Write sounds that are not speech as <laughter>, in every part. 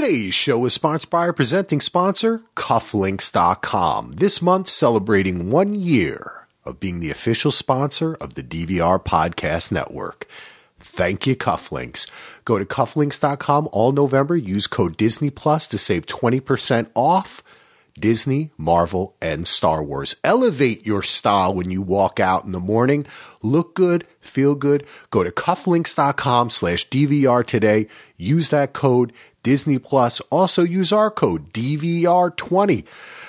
Today's show is sponsored by our presenting sponsor, Cufflinks.com. This month, celebrating one year of being the official sponsor of the DVR Podcast Network. Thank you, Cufflinks. Go to cufflinks.com all November. Use code Disney Plus to save 20% off Disney, Marvel, and Star Wars. Elevate your style when you walk out in the morning. Look good, feel good. Go to cufflinks.com slash DVR today. Use that code Disney Plus. Also use our code DVR20.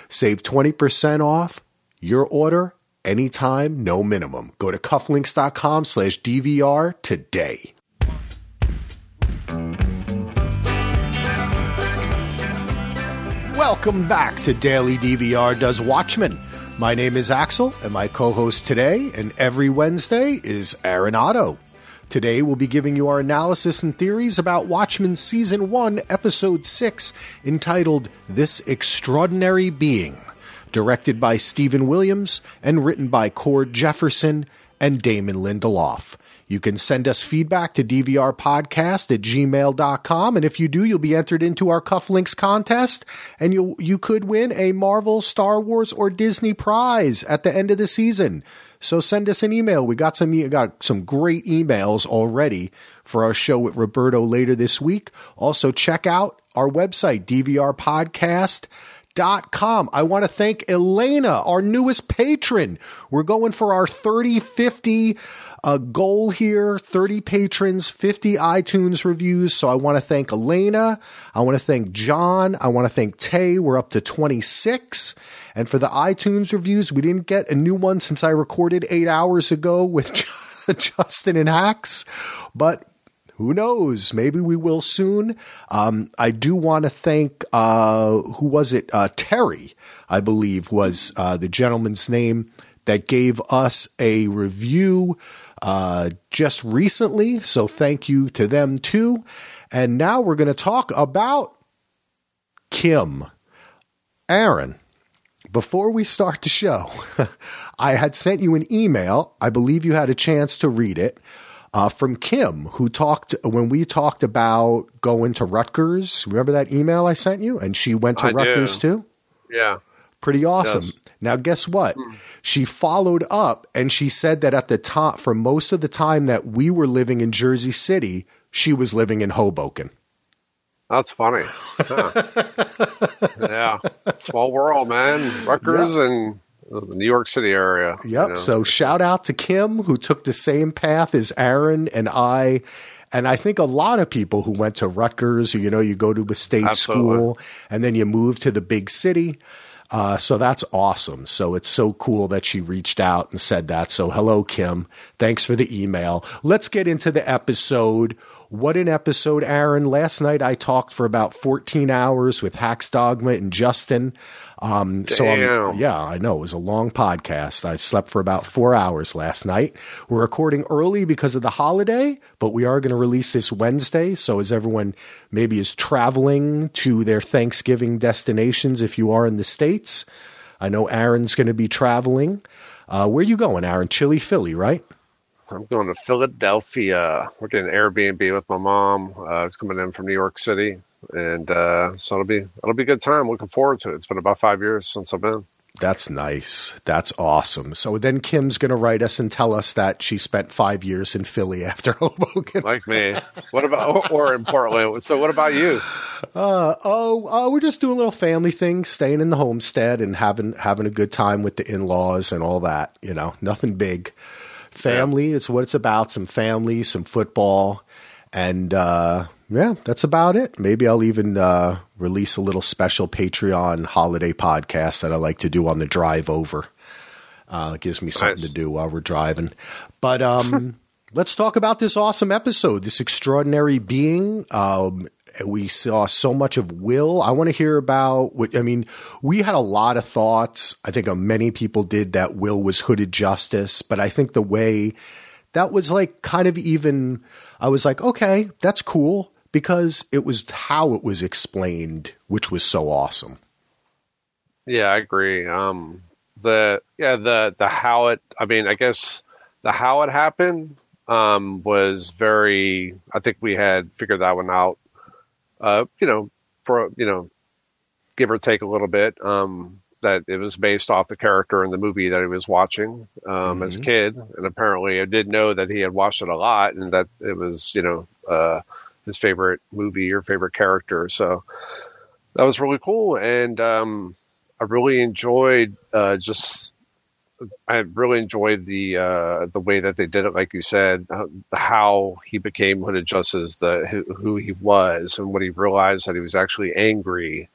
Save 20% off your order anytime, no minimum. Go to cufflinks.com slash DVR today. Welcome back to Daily DVR Does Watchmen. My name is Axel, and my co host today and every Wednesday is Aaron Otto. Today, we'll be giving you our analysis and theories about Watchmen Season 1, Episode 6, entitled This Extraordinary Being, directed by Stephen Williams and written by Cord Jefferson and Damon Lindelof. You can send us feedback to dvrpodcast at gmail.com. And if you do, you'll be entered into our Cufflinks contest and you you could win a Marvel, Star Wars, or Disney prize at the end of the season. So send us an email. We got some got some great emails already for our show with Roberto later this week. Also check out our website, dvrpodcast.com. I want to thank Elena, our newest patron. We're going for our 30 50 uh, goal here 30 patrons, 50 iTunes reviews. So I want to thank Elena. I want to thank John. I want to thank Tay. We're up to 26. And for the iTunes reviews, we didn't get a new one since I recorded eight hours ago with <laughs> Justin and Hacks, but who knows? Maybe we will soon. Um, I do want to thank, uh, who was it? Uh, Terry, I believe, was uh, the gentleman's name that gave us a review uh, just recently. So thank you to them too. And now we're going to talk about Kim. Aaron, before we start the show, <laughs> I had sent you an email. I believe you had a chance to read it uh, from Kim, who talked when we talked about going to Rutgers. Remember that email I sent you? And she went to I Rutgers do. too? Yeah. Pretty awesome. Yes. Now, guess what? Hmm. She followed up and she said that at the top, for most of the time that we were living in Jersey City, she was living in Hoboken. That's funny. Huh. <laughs> yeah. Small world, man. Rutgers and the New York City area. Yep. you know. So shout out to Kim, who took the same path as Aaron and I. And I think a lot of people who went to Rutgers, you know, you go to a state Absolutely. school and then you move to the big city. Uh, so that's awesome. So it's so cool that she reached out and said that. So hello, Kim. Thanks for the email. Let's get into the episode. What an episode, Aaron. Last night I talked for about 14 hours with Hacks Dogma and Justin. Um, so I'm, yeah, I know it was a long podcast. I slept for about four hours last night. We're recording early because of the holiday, but we are going to release this Wednesday. So as everyone maybe is traveling to their Thanksgiving destinations, if you are in the States, I know Aaron's going to be traveling. Uh, where are you going, Aaron? Chili, Philly, right? I'm going to Philadelphia. We're getting Airbnb with my mom. Uh, it's coming in from New York City, and uh, so it'll be it'll be a good time. Looking forward to it. It's been about five years since I've been. That's nice. That's awesome. So then Kim's going to write us and tell us that she spent five years in Philly <laughs> after Hoboken. Like me. What about or, or in Portland? So what about you? Uh, oh, uh, we're just doing a little family thing, staying in the homestead and having having a good time with the in laws and all that. You know, nothing big. Family, is what it's about. Some family, some football, and uh, yeah, that's about it. Maybe I'll even uh, release a little special Patreon holiday podcast that I like to do on the drive over. Uh, it gives me something Nice. to do while we're driving. But um, <laughs> let's talk about this awesome episode, this extraordinary being. Um, we saw so much of Will. I want to hear about what, I mean, we had a lot of thoughts. I think uh, many people did that Will was hooded justice, but I think the way that was like kind of even, I was like, okay, that's cool because it was how it was explained, which was so awesome. Yeah, I agree. Um, the yeah the the how it. I mean, I guess the how it happened um, was very. I think we had figured that one out. Uh, you know, for you know, give or take a little bit. Um, that it was based off the character in the movie that he was watching um, mm-hmm. as a kid, and apparently I did know that he had watched it a lot, and that it was you know uh, his favorite movie or favorite character. So that was really cool, and um, I really enjoyed uh, just. I really enjoyed the uh, the way that they did it, like you said, uh, how he became Hooded Justice, the who, who, he was, and what he realized that he was actually angry,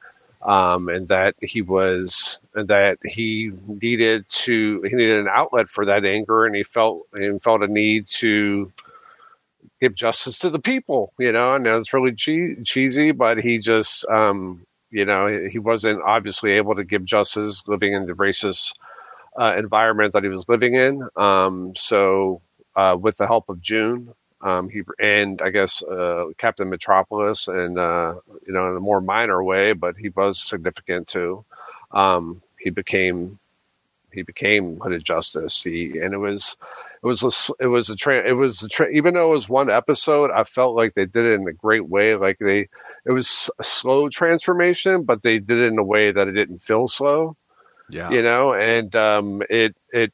um, and that he was, and that he needed to, he needed an outlet for that anger, and he felt and felt a need to give justice to the people, you know, and it's really che- cheesy, but he just, um, you know, he wasn't obviously able to give justice living in the racist uh, environment that he was living in. Um, so, uh, with the help of June, um, he and I guess uh, Captain Metropolis, and uh, you know, in a more minor way, but he was significant too. Um, he became he became Hooded Justice. He and it was it was a, it was a tra- it was a tra- even though it was one episode, I felt like they did it in a great way. Like they, it was a slow transformation, but they did it in a way that it didn't feel slow. Yeah, you know, and um, it it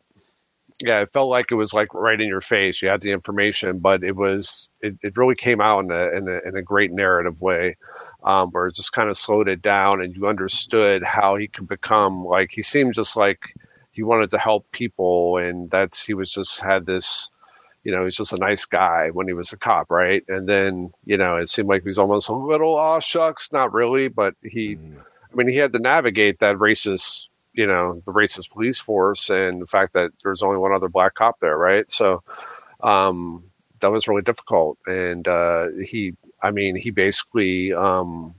yeah, it felt like it was like right in your face. You had the information, but it was it, it really came out in a, in a in a great narrative way, um, where it just kind of slowed it down, and you understood how he could become like he seemed just like he wanted to help people, and that's he was just had this, you know, he's just a nice guy when he was a cop, right? And then you know, it seemed like he was almost a little aw shucks, not really, but he, mm. I mean, he had to navigate that racist, you know, the racist police force, and the fact that there's only one other black cop there, right? So, um, that was really difficult, and uh, he, I mean, he basically. Um,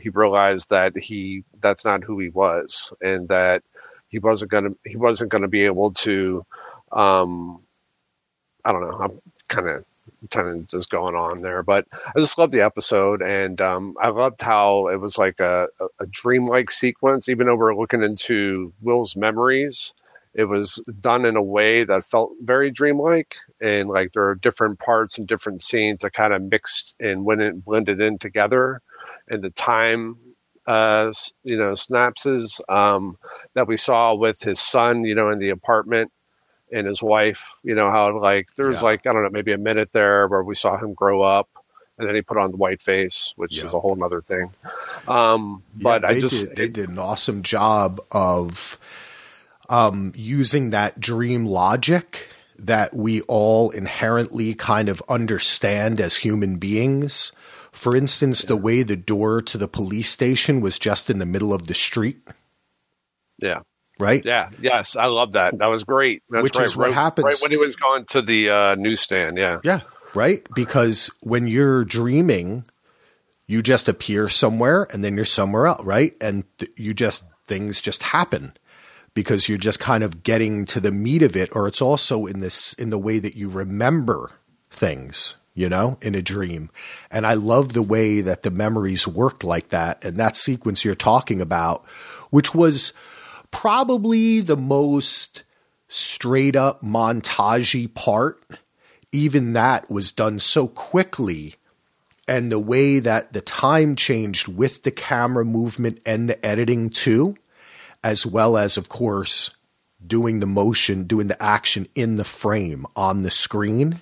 he realized that he that's not who he was and that he wasn't to he wasn't to be able to um, I don't know. I'm kind of kind of just going on there, but I just loved the episode, and um, I loved how it was like a, a, dreamlike sequence. Even though we're looking into Will's memories, it was done in a way that felt very dreamlike, and like there are different parts and different scenes that kind of mixed and went and blended in together, and the time uh, you know, synapses um, that we saw with his son, you know, in the apartment and his wife, you know, how like there was yeah. like, I don't know, maybe a minute there where we saw him grow up and then he put on the white face, which yeah. is a whole nother thing. Um, but I just, did, they did an awesome job of um, using that dream logic that we all inherently kind of understand as human beings for instance, the way the door to the police station was just in the middle of the street. Yeah. Right? Yeah. Yes. I love that. That was great. That's Which right. is what right, happens. Right when he was going to the uh, newsstand. Yeah. Yeah. Right? Because when you're dreaming, you just appear somewhere and then you're somewhere else, right? And th- you just, things just happen because you're just kind of getting to the meat of it or it's also in this in the way that you remember things you know, in a dream. And I love the way that the memories worked like that. And that sequence you're talking about, which was probably the most straight up montagey part, even that was done so quickly. And the way that the time changed with the camera movement and the editing too, as well as, of course, doing the motion, doing the action in the frame on the screen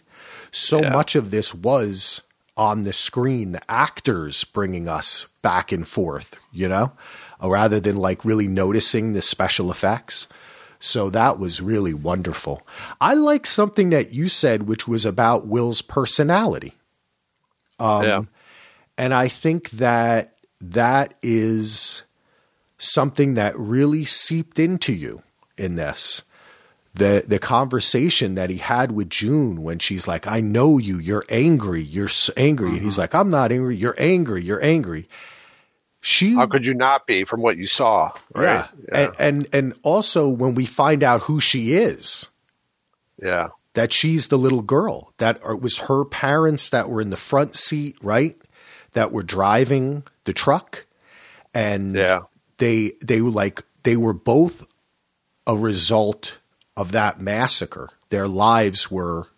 so yeah. much of this was on the screen, the actors bringing us back and forth, you know, rather than like really noticing the special effects. So that was really wonderful. I like something that you said, which was about Will's personality. Um, yeah. And I think that that is something that really seeped into you in this the the conversation that he had with June when she's like, "I know you. You're angry. You're angry," mm-hmm. and he's uh-huh. like, "I'm not angry. You're angry. You're angry." She, how could you not be from what you saw? Right? Yeah. yeah. And, and and also when we find out who she is, yeah, that she's the little girl that it was her parents that were in the front seat, right? That were driving the truck, and yeah, they they were like they were both a result of that massacre. Their lives were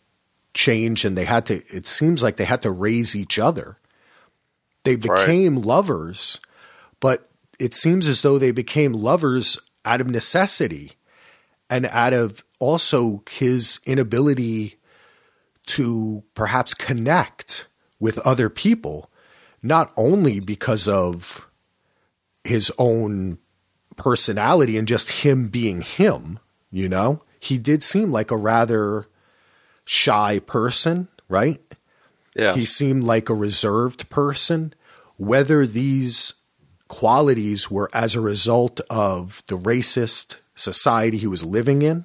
changed and they had to, it seems like they had to raise each other. They That's became right. lovers, but it seems as though they became lovers out of necessity and out of also his inability to perhaps connect with other people, not only because of his own personality and just him being him, you know? He did seem like a rather shy person, right? Yeah. He seemed like a reserved person. Whether these qualities were as a result of the racist society he was living in,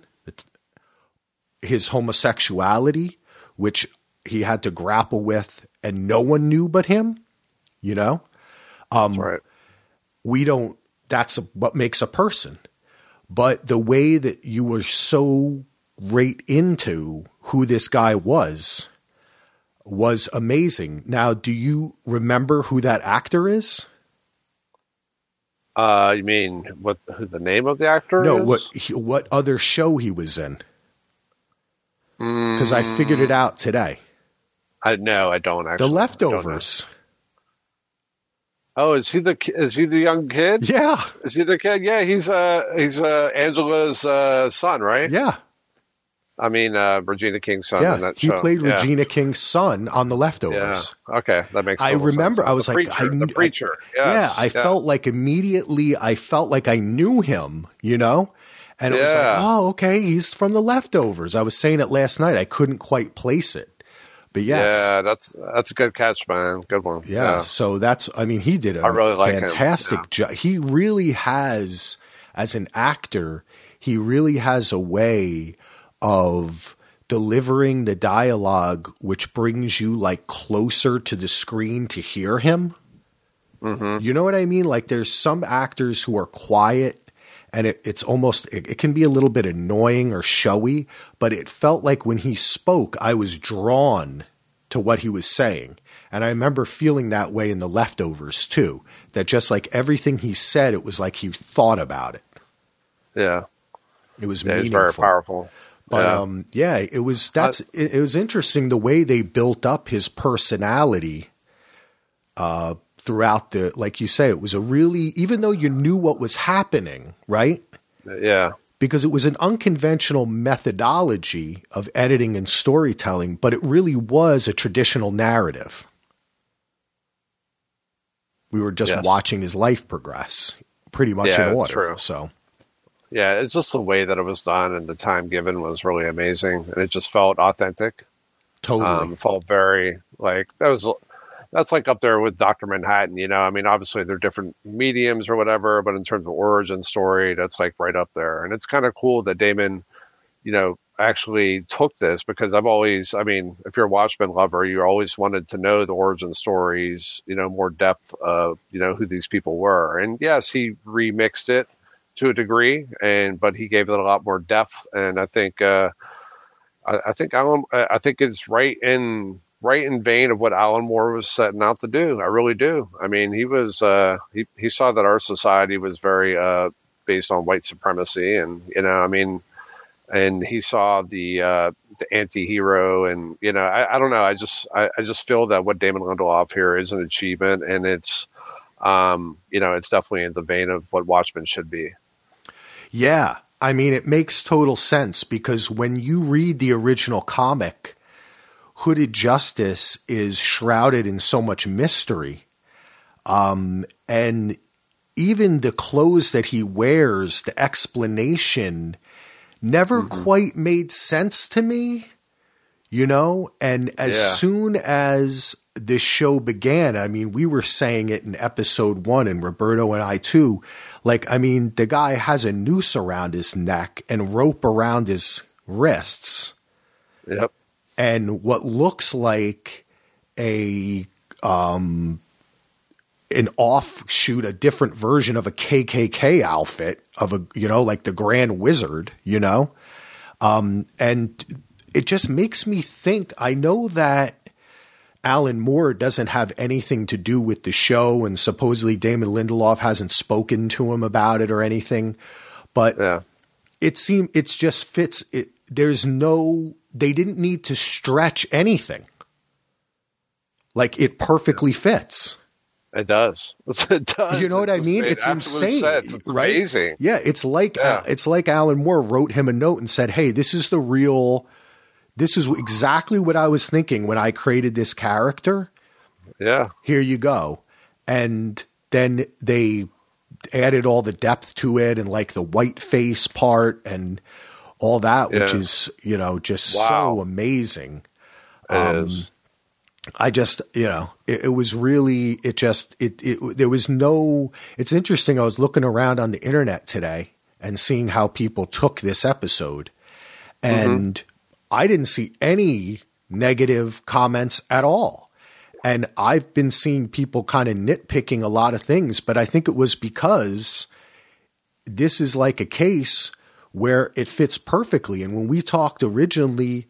his homosexuality, which he had to grapple with and no one knew but him, you know? Um, That's right. we don't that's what makes a person but the way that you were so right into who this guy was was amazing now do you remember who that actor is Uh, you mean what? Who the name of the actor no is? what he, what other show he was in because i Mm. figured it out today I no, I don't the actually. Don't leftovers Oh, is he the is he the young kid? yeah Is he the kid? Yeah, he's uh he's uh Angela's uh son, right? yeah I mean uh Regina King's son yeah he show. played yeah. regina king's son on the Yeah. leftovers Okay, that makes. Sense. I remember sense. I was the like, preacher, I the kn- preacher. yeah, Yes, I felt like immediately I felt like I knew him, you know? And it was like, oh, okay, he's from the leftovers. I was saying it last night. I couldn't quite place it. But yes. Yeah, that's that's a good catch, man. Good one. Yeah, so that's I mean he did a really fantastic yeah. job. He really has as an actor, he really has a way of delivering the dialogue which brings you like closer to the screen to hear him. Mm-hmm. You know what I mean? Like there's some actors who are quiet and it, it's almost it, it can be a little bit annoying or showy, but it felt like when he spoke, I was drawn to what he was saying. And I remember feeling that way in the leftovers too. That just like everything he said, it was like he thought about it. Yeah, It was yeah, meaningful. very powerful. But yeah. um, yeah, it was that's it, it was interesting the way they built up his personality uh, throughout the like you say it was a really even though you knew what was happening right yeah, because it was an unconventional methodology of editing and storytelling but it really was a traditional narrative we were just Yes. watching his life progress pretty much Yeah, in that's order true. so yeah. It's just the way that it was done and the time given was really amazing, and it just felt authentic. totally Um, felt very like that was that's like up there with Doctor Manhattan. You know, I mean, obviously they're different mediums or whatever, but in terms of origin story, that's like right up there. And it's kind of cool that Damon, you know, actually took this because I've always, I mean, if you're a Watchmen lover, you always wanted to know the origin stories, you know, more depth of you know who these people were. And yes, he remixed it to a degree, and but he gave it a lot more depth. And I think. uh I, I think Alan. I think it's right in right in vein of what Alan Moore was setting out to do. I really do. I mean, he was uh, he he saw that our society was very uh, based on white supremacy, and you know, I mean, and he saw the uh, the anti-hero, and you know, I, I don't know. I just I, I just feel that what Damon Lindelof here is an achievement, and it's um, you know, it's definitely in the vein of what Watchmen should be. Yeah. I mean, it makes total sense because when you read the original comic, Hooded Justice is shrouded in so much mystery. Um, and even the clothes that he wears, the explanation never quite made sense to me, you know? And as Yeah. soon as this show began, I mean, we were saying it in episode one, and Roberto and I too. Like, I mean, the guy has a noose around his neck and rope around his wrists Yep. and what looks like a um an offshoot, a different version of a KKK outfit of a you know like the Grand Wizard, you know, um, and it just makes me think. I know that Alan Moore doesn't have anything to do with the show, and supposedly Damon Lindelof hasn't spoken to him about it or anything, but Yeah. it seems it's just fits it there's no they didn't need to stretch anything like it perfectly fits It does. <laughs> It does. You know what I mean? It's insane, sense. It's right? amazing. Yeah, it's like Yeah. Uh, it's like Alan Moore wrote him a note and said, "Hey, this is the real. This is exactly what I was thinking when I created this character. Yeah. Here you go." And then they added all the depth to it and like the white face part and all that, which is you know just Wow. so amazing. Um. I just, you know, it, it was really, it just, it, it, there was no, it's interesting. I was looking around on the internet today and seeing how people took this episode. And I didn't see any negative comments at all. And I've been seeing people kind of nitpicking a lot of things, but I think it was because this is like a case where it fits perfectly. And when we talked originally,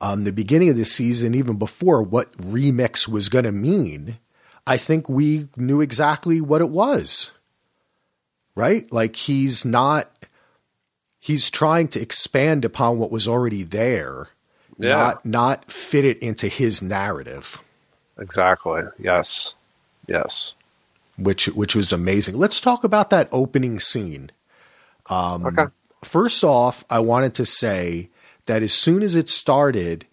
um, the beginning of the season, even before what remix was going to mean, I think we knew exactly what it was. Right? Like he's not, he's trying to expand upon what was already there, Yeah. not, not fit it into his narrative, Exactly. Yes. Yes. which, which was amazing. Let's talk about that opening scene. Um, okay. First off, I wanted to say that as soon as it started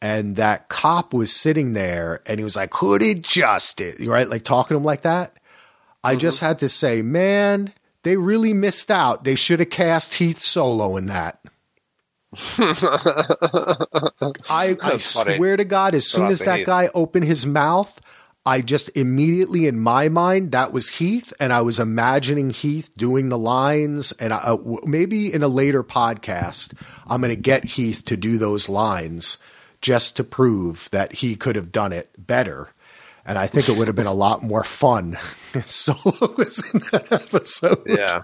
and that cop was sitting there and he was like, hooded justice, right? Like talking to him like that. I just had to say, man, they really missed out. They should have cast Heath Solo in that. <laughs> I, I swear to God, as soon as that Heath. guy opened his mouth, I just immediately in my mind that was Heath, and I was imagining Heath doing the lines. And I, uh, maybe in a later podcast, I'm going to get Heath to do those lines just to prove that he could have done it better. And I think it would have been a lot more fun. <laughs> if Solo was in that episode Yeah.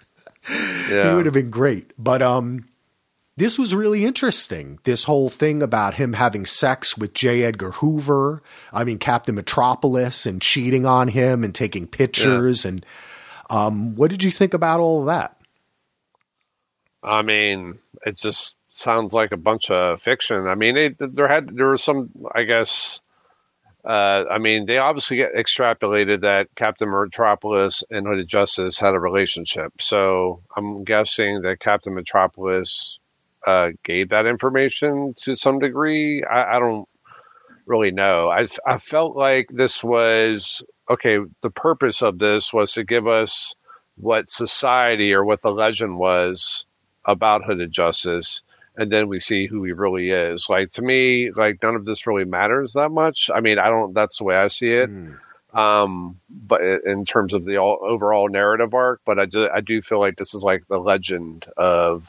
it would have been great. But um, this was really interesting. This whole thing about him having sex with J. Edgar Hoover. I mean, Captain Metropolis and cheating on him and taking pictures. And um, what did you think about all of that? I mean, it just sounds like a bunch of fiction. I mean, it, there had there was some, I guess. Uh, I mean, they obviously extrapolated that Captain Metropolis and Hooded Justice had a relationship. So I'm guessing that Captain Metropolis uh, gave that information to some degree. I, I don't really know. I I felt like this was okay. The purpose of this was to give us what society or what the legend was about Hooded Justice, and then we see who he really is. Like to me, like none of this really matters that much. I mean, I don't. That's the way I see it. Um, but in terms of the all, overall narrative arc, but I do, I do feel like this is like the legend of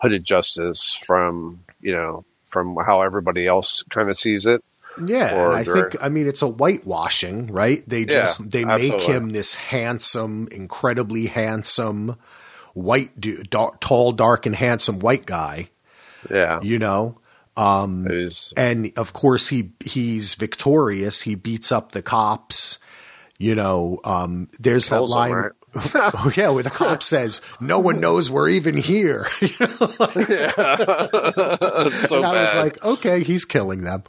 Hooded Justice from you know from how everybody else kind of sees it. Yeah, and I think I mean it's a whitewashing, right? They just they make absolutely. him this handsome, incredibly handsome white dude, dark, tall, dark, and handsome white guy. Yeah, You know, Who's- and of course he he's victorious. He beats up the cops. You know, um, there's that line. right? <laughs> oh yeah, where the cop <laughs> says, "No one knows we're even here." <laughs> You know, like- It's so and I was like, okay, he's killing them.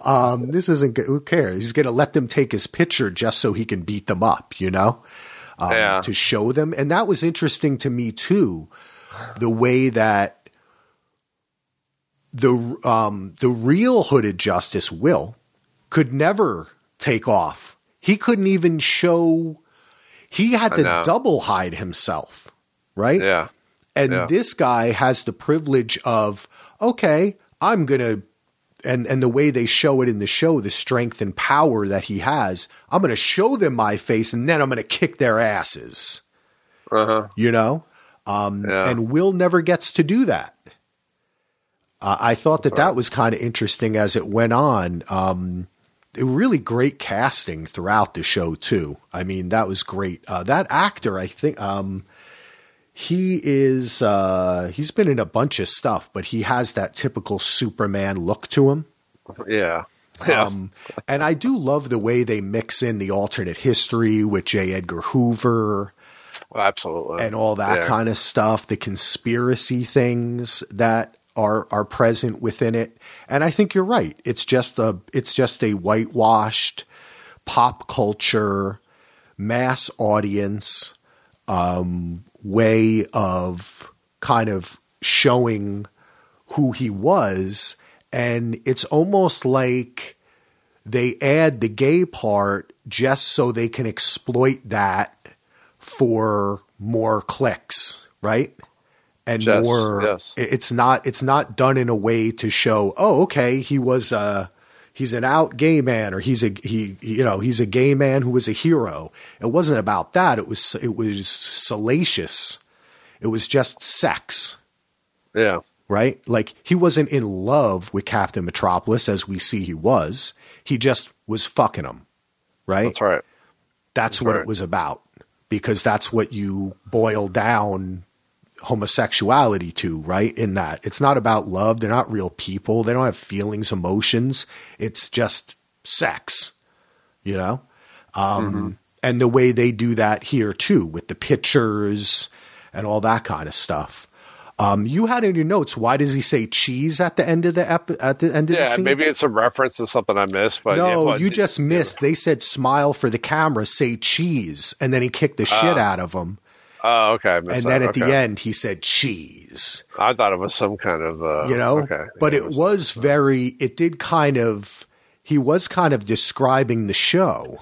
Um, this isn't good. Who cares? He's going to let them take his picture just so he can beat them up, you know, um, Yeah. to show them. And that was interesting to me too, the way that the um, the real hooded justice will could never take off. He couldn't even show. He had to double hide himself, right? yeah, And Yeah. this guy has the privilege of, okay, I'm going to, and, and the way they show it in the show, the strength and power that he has, I'm going to show them my face and then I'm going to kick their asses, uh huh, you know? Um, Yeah. And Will never gets to do that. Uh, I thought that that was kind of interesting as it went on. Um, it- really great casting throughout the show too. I mean, that was great. Uh, that actor, I think, um, he is uh, he's been in a bunch of stuff, but he has that typical Superman look to him. yeah, yeah. Um, and I do love the way they mix in the alternate history with J. Edgar Hoover Well, absolutely, and all that Yeah. kind of stuff, the conspiracy things that are are present within it. And I think you're right. It's just a it's just a whitewashed pop culture mass audience um, way of kind of showing who he was. And it's almost like they add the gay part just so they can exploit that for more clicks, right? And more yes. it's not it's not done in a way to show, oh, okay, he was a he's an out gay man or he's a he you know, he's a gay man who was a hero. It wasn't about that. It was it was salacious. It was just sex Yeah. right? Like he wasn't in love with Captain Metropolis as we see he was. He just was fucking him, right? That's right. That's what right. it was about because that's what you boil down homosexuality to, right? In that it's not about love. They're not real people. They don't have feelings, emotions. It's just sex, you know? Um, And the way they do that here too with the pictures and all that kind of stuff. Um, you had in your notes, why does he say cheese at the end of the ep- at the end of the Yeah, scene? maybe it's a reference to something I missed, but yeah, no, but- you just missed. They said smile for the camera, say cheese, and then he kicked the shit out of him. Oh, okay. And that. then at the end, he said cheese. I thought it was some kind of, uh, You know, Okay. but Yeah, it was very. It did kind of. He was kind of describing the show,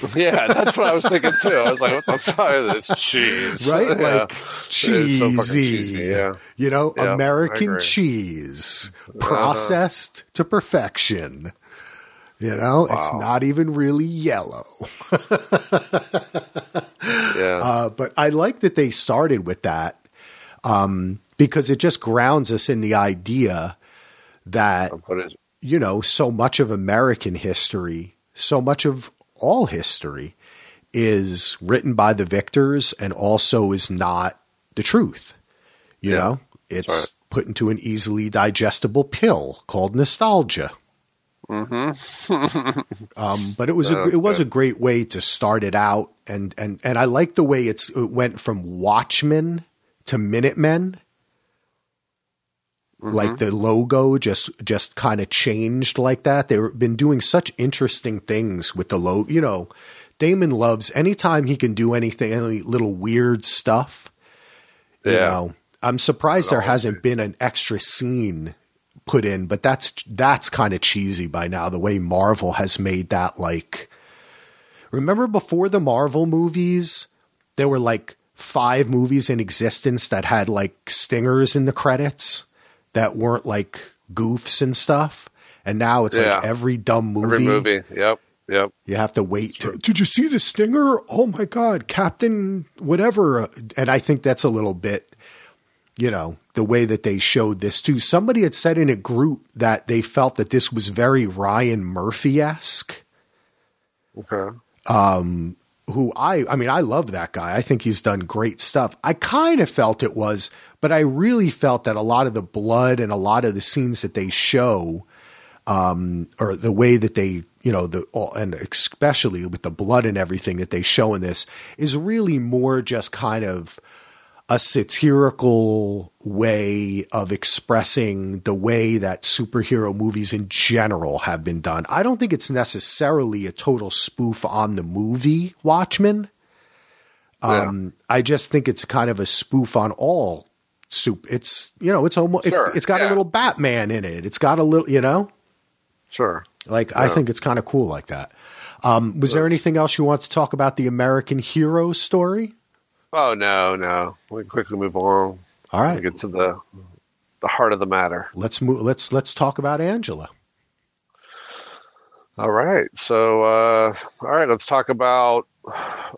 <laughs> yeah, that's what I was thinking too. I was like, what the <laughs> fuck is this cheese? right? <laughs> Yeah. Like It's so cheesy. cheesy, yeah. You know, Yeah, American agree. Uh-huh. cheese, processed to perfection. You know, it's not even really yellow. <laughs> Yeah. Uh, but I like that they started with that um, because it just grounds us in the idea that, you know, so much of American history, so much of all history is written by the victors and also is not the truth. You Yeah, know, it's right. put into an easily digestible pill called nostalgia. <laughs> um, but it was a, Mm-hmm. It was a great way to start it out, and and and I like the way it's it went from Watchmen to Minutemen. Mm-hmm. Like the logo just just kind of changed like that. They've been doing such interesting things with the logo. You know, Damon loves anytime he can do anything, any little weird stuff. You Yeah. know, I'm surprised there hasn't been an extra scene put in, but that's that's kind of cheesy by now. The way Marvel has made that like remember before the Marvel movies, there were like five movies in existence that had like stingers in the credits that weren't like goofs and stuff. And now it's Yeah. like every dumb movie, every movie. Yep. Yep. you have to wait. To, Did you see the stinger? Oh my God, Captain, whatever. And I think that's a little bit, you know, the way that they showed this too. Somebody had said in a group that they felt that this was very Ryan Murphy esque. Okay. Who I, I mean, I love that guy. I think he's done great stuff. I kind of felt it was, but I really felt that a lot of the blood and a lot of the scenes that they show, um, or the way that they, you know, the and especially with the blood and everything that they show in this is really more just kind of a satirical way of expressing the way that superhero movies in general have been done. I don't think it's necessarily a total spoof on the movie Watchmen. Um, I just think it's kind of a spoof on all soup. It's you know, it's almost Sure, it's it's got a little Batman in it. It's got a little, you know, Sure. like I think it's kind of cool like that. Um, was there anything else you want to talk about the American hero story? Oh no, no. We can quickly move along. All right, Get to the the heart of the matter. let's move. Let's let's talk about Angela. All right. So, uh, all right, let's talk about.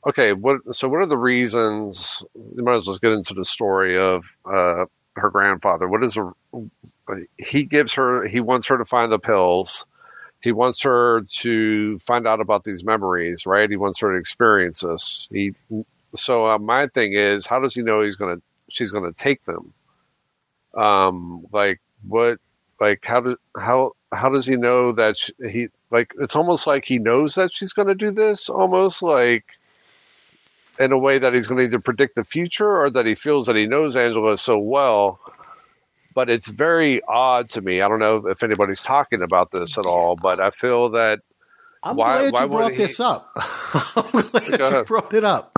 Okay, what? So, what are the reasons? You might as well get into the story of uh, her grandfather. What is a? He gives her. He wants her to find the pills. He wants her to find out about these memories, right? He wants her to experience this. He. So uh, my thing is, how does he know he's gonna? She's gonna take them. Um, like what? Like how do how how does he know that she, he like it's almost like he knows that she's going to do this almost like in a way that he's going to either predict the future or that he feels that he knows Angela so well but it's very odd to me I don't know if anybody's talking about this at all but I feel that I'm Why- glad why you brought he- this up. <laughs> I'm glad you brought it up.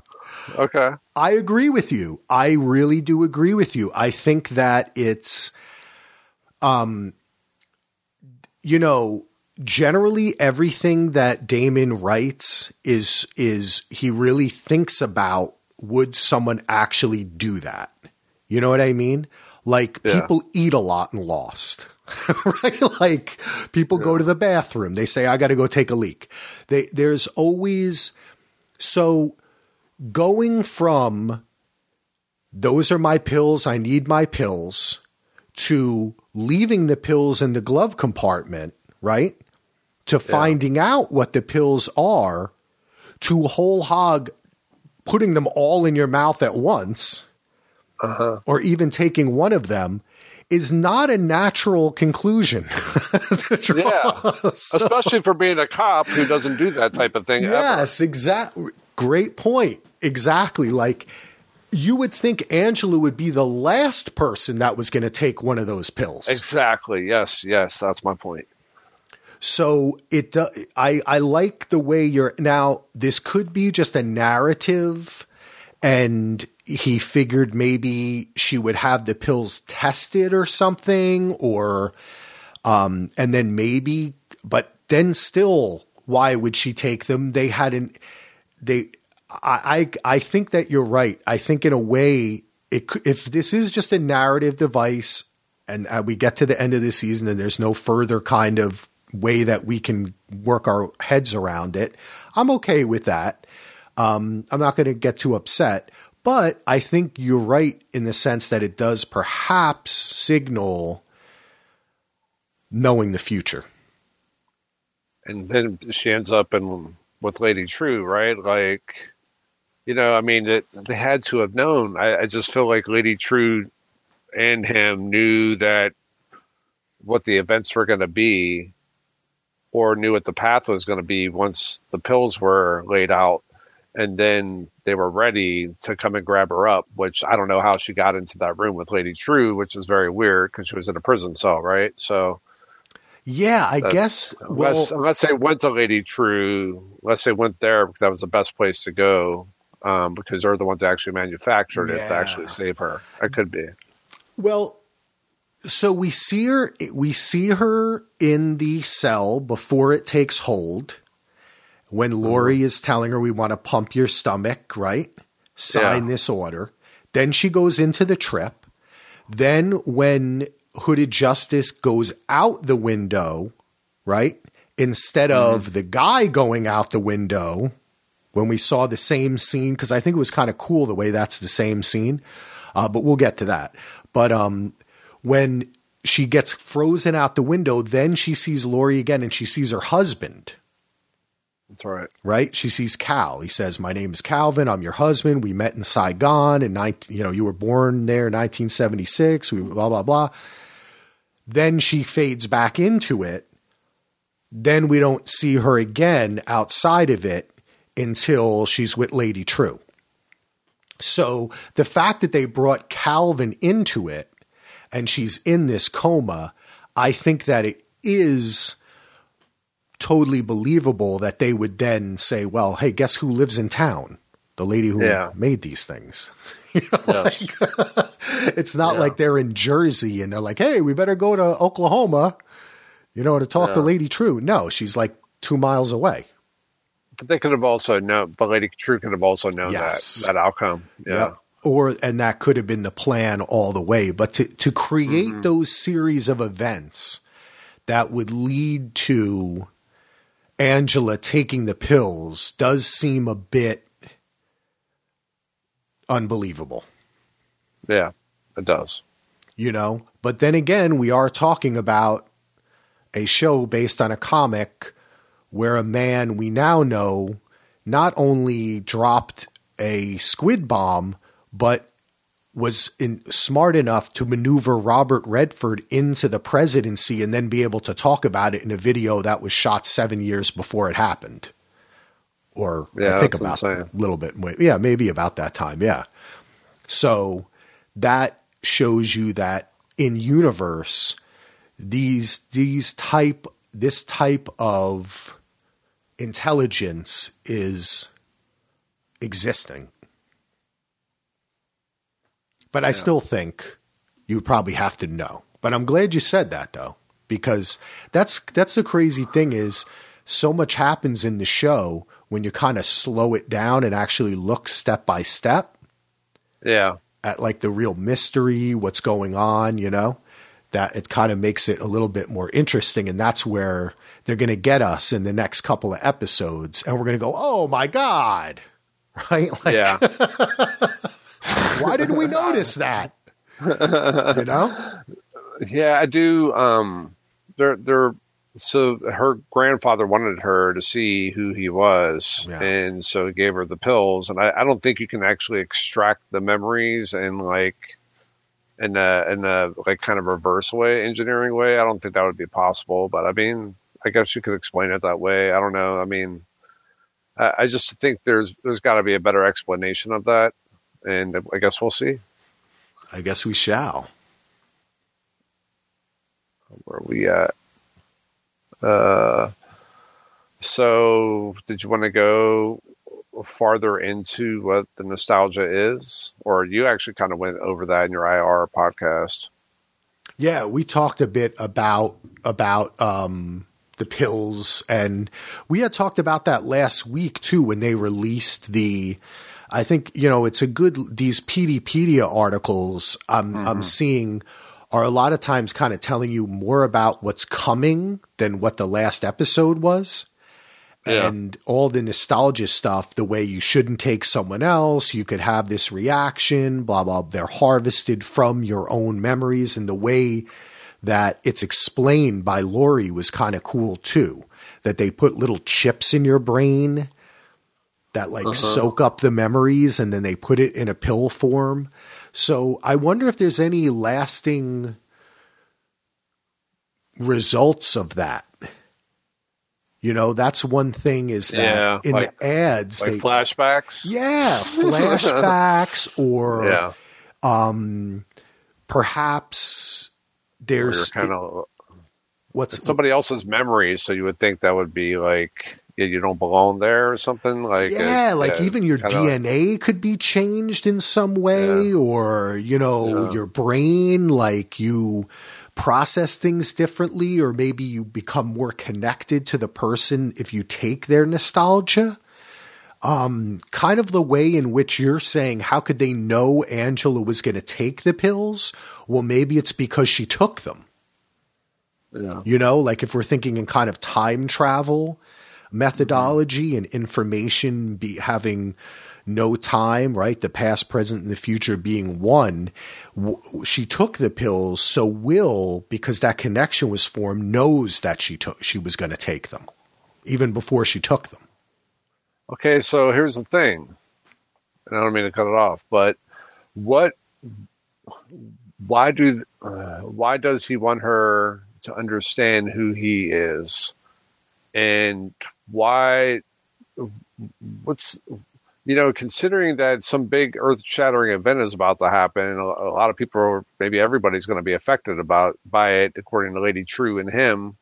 Okay. I agree with you. I really do agree with you. I think that it's, um, you know, generally everything that Damon writes is is he really thinks about would someone actually do that? You know what I mean? Like Yeah. people eat a lot and Lost. <laughs> right? Like people go to the bathroom. They say, I got to go take a leak. They, there's always, so going from those are my pills, I need my pills, to leaving the pills in the glove compartment, right? To finding out what the pills are, to whole hog putting them all in your mouth at once, uh-huh. or even taking one of them, is not a natural conclusion. <laughs> Yeah. <laughs> Especially for being a cop who doesn't do that type of thing. Yes, exactly. Great point. Exactly. Like you would think Angela would be the last person that was going to take one of those pills. Exactly. Yes. Yes. That's my point. So it, do- I, I like the way you're now. This could be just a narrative, and he figured maybe she would have the pills tested or something, or, um, and then maybe, but then still, why would she take them? They hadn't. They, I, I, I think that you're right. I think in a way, it if this is just a narrative device, and uh, we get to the end of the season and there's no further kind of way that we can work our heads around it, I'm okay with that. Um, I'm not going to get too upset, but I think you're right in the sense that it does perhaps signal knowing the future. and then she ends up in with Lady Trieu, right? Like, you know, I mean, it, they had to have known. I, I just feel like Lady Trieu and him knew that what the events were going to be, or knew what the path was going to be once the pills were laid out, and then they were ready to come and grab her up. Which I don't know how she got into that room with Lady Trieu, which is very weird because she was in a prison cell, right? So. Yeah, I That's- guess. Well, unless, unless they went to Lady Trieu, unless they went there because that was the best place to go, um, because they're the ones that actually manufactured it to actually save her. It could be. Well, so we see her we see her in the cell before it takes hold. When Laurie is telling her we want to pump your stomach, right? Sign Yeah. this order. Then she goes into the trip. Then when Hooded Justice goes out the window, right? Instead of the guy going out the window, when we saw the same scene, because I think it was kind of cool the way that's the same scene. Uh, but we'll get to that. But um, when she gets frozen out the window, then she sees Laurie again and she sees her husband, That's right. right? She sees Cal. He says, My name is Calvin. I'm your husband. We met in Saigon in 19, you know, you were born there in 1976. We blah, blah, blah. Then she fades back into it. Then we don't see her again outside of it until she's with Lady Trieu. So the fact that they brought Calvin into it and she's in this coma, I think that it is totally believable that they would then say, well, hey, guess who lives in town? The lady who Yeah. made these things. <laughs> <laughs> Yes. <laughs> It's not Yeah. like they're in Jersey and they're like, hey, we better go to Oklahoma, you know, to talk to Lady Trieu. No, she's like two miles away. but they could have also known, but Lady Trieu could have also known Yes. that, that outcome. Yeah. Or and that could have been the plan all the way. But to to create Mm-hmm. those series of events that would lead to Angela taking the pills does seem a bit unbelievable. Yeah. It does. you know. But then again, we are talking about a show based on a comic where a man we now know not only dropped a squid bomb, but was in, smart enough to maneuver Robert Redford into the presidency and then be able to talk about it in a video that was shot seven years before it happened. Or Yeah, I think about a little bit. Yeah, maybe about that time. Yeah. So that shows you that in universe, these these type this type of intelligence is existing. But I still think you probably have to know. But I'm glad you said that though, because that's that's the crazy thing is so much happens in the show when you kind of slow it down and actually look step by step Yeah. at like the real mystery, what's going on, you know, that it kind of makes it a little bit more interesting. And that's where they're going to get us in the next couple of episodes. And we're going to go, oh my God. <laughs> Right? Like, Yeah. <laughs> why didn't we notice that? you know? <laughs> Yeah, I do. Um, they're they're so her grandfather wanted her to see who he was, Yeah. and so he gave her the pills. And I, I don't think you can actually extract the memories and like in a in a like kind of reverse way, engineering way. I don't think that would be possible. But I mean, I guess you could explain it that way. I don't know. I mean, I, I just think there's there's got to be a better explanation of that, and I guess we'll see. I guess we shall. where we at? Uh, so did you want to go farther into what the nostalgia is, or you actually kind of went over that in your IR podcast? Yeah, we talked a bit about about um, the pills, and we had talked about that last week too when they released the. I think you know it's a good these Peteypedia articles I'm I'm seeing are a lot of times kind of telling you more about what's coming than what the last episode was. Yeah. And all the nostalgia stuff, the way you shouldn't take someone else, you could have this reaction, blah, blah. They're harvested from your own memories. And the way that it's explained by Laurie was kind of cool too. That they put little chips in your brain that like uh-huh. soak up the memories and then they put it in a pill form. So I wonder if there's any lasting results of that. You know, that's one thing is that Yeah, in like- the ads, Like they, flashbacks? yeah, <laughs> flashbacks or Yeah. Um, perhaps there's kind of what's somebody else's memories, so you would think that would be like you don't belong there or something. Like yeah, like yeah, even your DNA could be changed in some way, or you know, Yeah. your brain, like you process things differently, or maybe you become more connected to the person if you take their nostalgia. Um, kind of the way in which you're saying, how could they know Angela was going to take the pills? Well, maybe it's because she took them. Yeah. You know, like if we're thinking in kind of time travel methodology and information be having no time, right? The past, present, and the future being one. She took the pills, so Will, because that connection was formed, knows that she took she was going to take them, even before she took them. Okay, so here's the thing. And I don't mean to cut it off, but what? Why do? Uh, why does he want her to understand who he is, and why? What's you know, considering that some big earth-shattering event is about to happen, and a, a lot of people, are, maybe everybody's going to be affected about by it, according to Lady Trieu and him.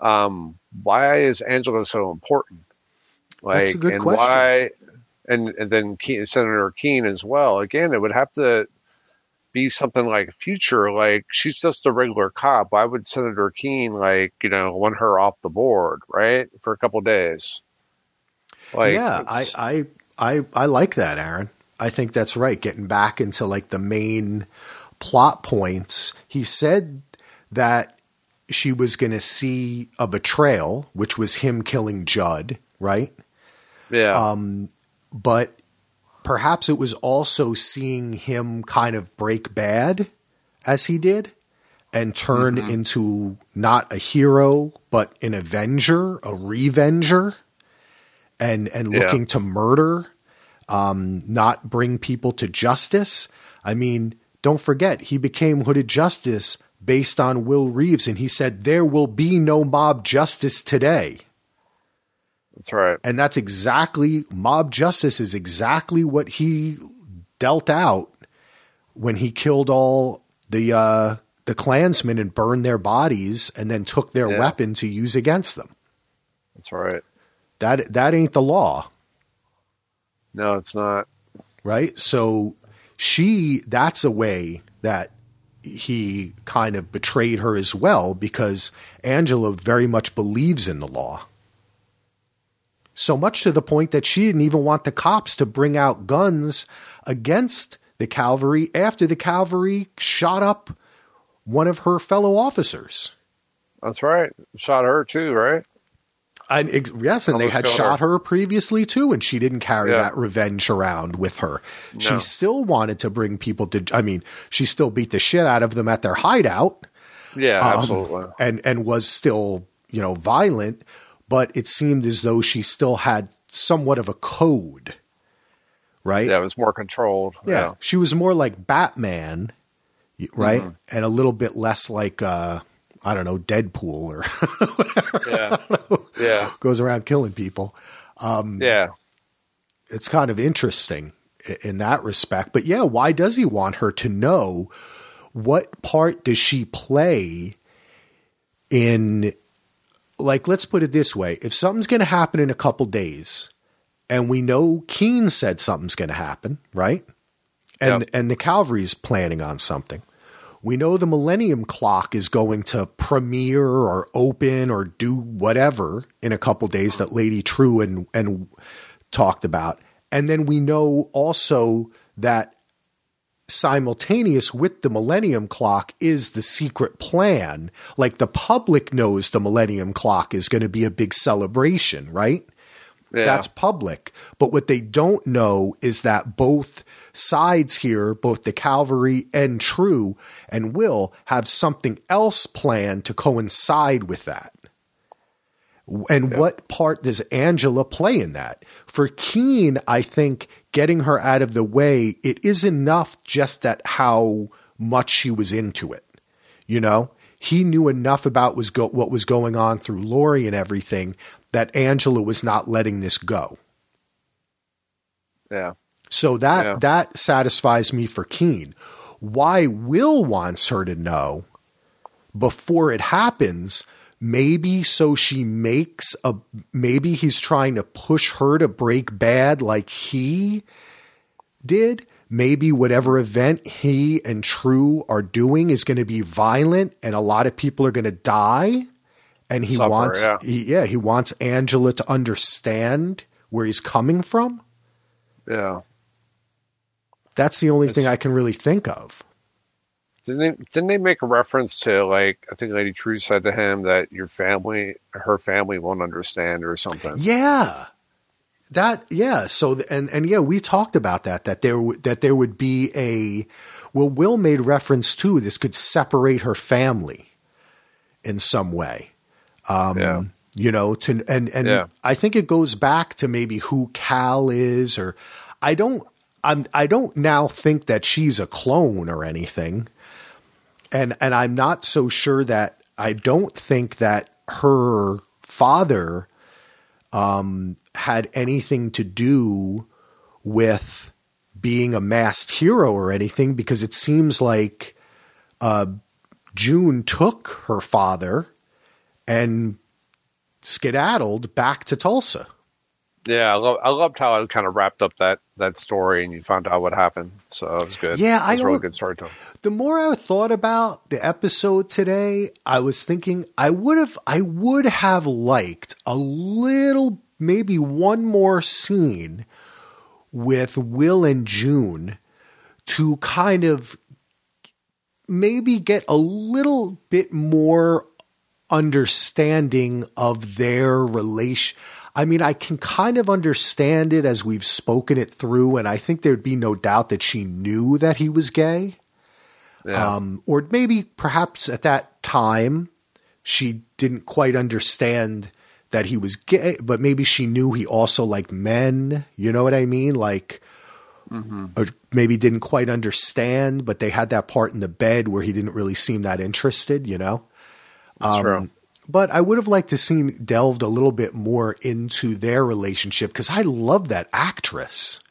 Um, why is Angela so important? Like, That's a good and question. why? And and then Ke Senator Keene as well. Again, it would have to be something like future. Like she's just a regular cop. Why would Senator Keene like you know want her off the board right for a couple days? Like yeah, I, I I I like that, Aaron. I think that's right. Getting back into like the main plot points. He said that she was going to see a betrayal, which was him killing Judd, right? yeah. Um, but perhaps it was also seeing him kind of break bad as he did and turn into not a hero but an avenger, a revenger, and and Yeah. looking to murder, um, not bring people to justice. I mean, don't forget he became hooded justice based on Will Reeves, and he said there will be no mob justice today. That's right. And that's exactly mob justice is exactly what he dealt out when he killed all the uh, the Klansmen and burned their bodies and then took their Yeah. weapon to use against them. That's right. That that ain't the law. No, it's not. Right? So she that's a way that he kind of betrayed her as well because Angela very much believes in the law. So much to the point that she didn't even want the cops to bring out guns against the cavalry after the cavalry shot up one of her fellow officers. That's right. Shot her too, right? And yes, and Almost they had shot her. her. previously too, and she didn't carry yeah. that revenge around with her. No. She still wanted to bring people to. I mean, she still beat the shit out of them at their hideout. Yeah, um, absolutely. And and was still you know violent, but it seemed as though she still had somewhat of a code, right? Yeah, it was more controlled. Yeah, yeah. she was more like Batman, right, mm-hmm. and a little bit less like. uh I don't know, Deadpool or <laughs> whatever. Yeah. Yeah. Goes around killing people. Um, yeah. It's kind of interesting in that respect. But yeah, why does he want her to know? What part does she play in, like, let's put it this way if something's going to happen in a couple days, and we know Keene said something's going to happen, right? And, yep. and the cavalry's planning on something we know the Millennium Clock is going to premiere or open or do whatever in a couple days that Lady Trieu and, and talked about. And then we know also that simultaneous with the Millennium Clock is the secret plan. Like the public knows the Millennium Clock is going to be a big celebration, right? Yeah. That's public. But what they don't know is that both sides here, both the Calvary and Trieu and Will, have something else planned to coincide with that. And yeah. what part does Angela play in that? For Keene, I think getting her out of the way, it is enough just that how much she was into it. You know, he knew enough about was go- what was going on through Laurie and everything that Angela was not letting this go. Yeah. So that yeah. that satisfies me for Keene. Why Will wants her to know before it happens, maybe so she makes a maybe he's trying to push her to break bad like he did. Maybe whatever event he and Trieu are doing is going to be violent and a lot of people are going to die. And he Suffer, wants, yeah. He, yeah, he wants Angela to understand where he's coming from. Yeah. That's the only it's, thing I can really think of. Didn't they, didn't they make a reference to like I think Lady Trieu said to him that your family, her family, won't understand or something? Yeah, that yeah. So and and yeah, we talked about that that there that there would be a well, Will made reference to this could separate her family in some way. Um, yeah. You know, to and and yeah. I think it goes back to maybe who Cal is, or I don't I'm I don't now think that she's a clone or anything. And and I'm not so sure that I don't think that her father um, had anything to do with being a masked hero or anything because it seems like uh, June took her father and skedaddled back to Tulsa. Yeah, I, lo- I loved how it kind of wrapped up that that story, and you found out what happened. So it was good. Yeah, it was I really good storytelling. The more I thought about the episode today, I was thinking I would have I would have liked a little, maybe one more scene with Will and June to kind of maybe get a little bit more understanding of their relation I mean, I can kind of understand it as we've spoken it through, and I think there'd be no doubt that she knew that he was gay. Yeah. Um, or maybe perhaps at that time she didn't quite understand that he was gay, but maybe she knew he also liked men. You know what I mean? Like, mm-hmm. or maybe didn't quite understand, but they had that part in the bed where he didn't really seem that interested, you know? That's um, true. But I would have liked to see delved a little bit more into their relationship because I love that actress.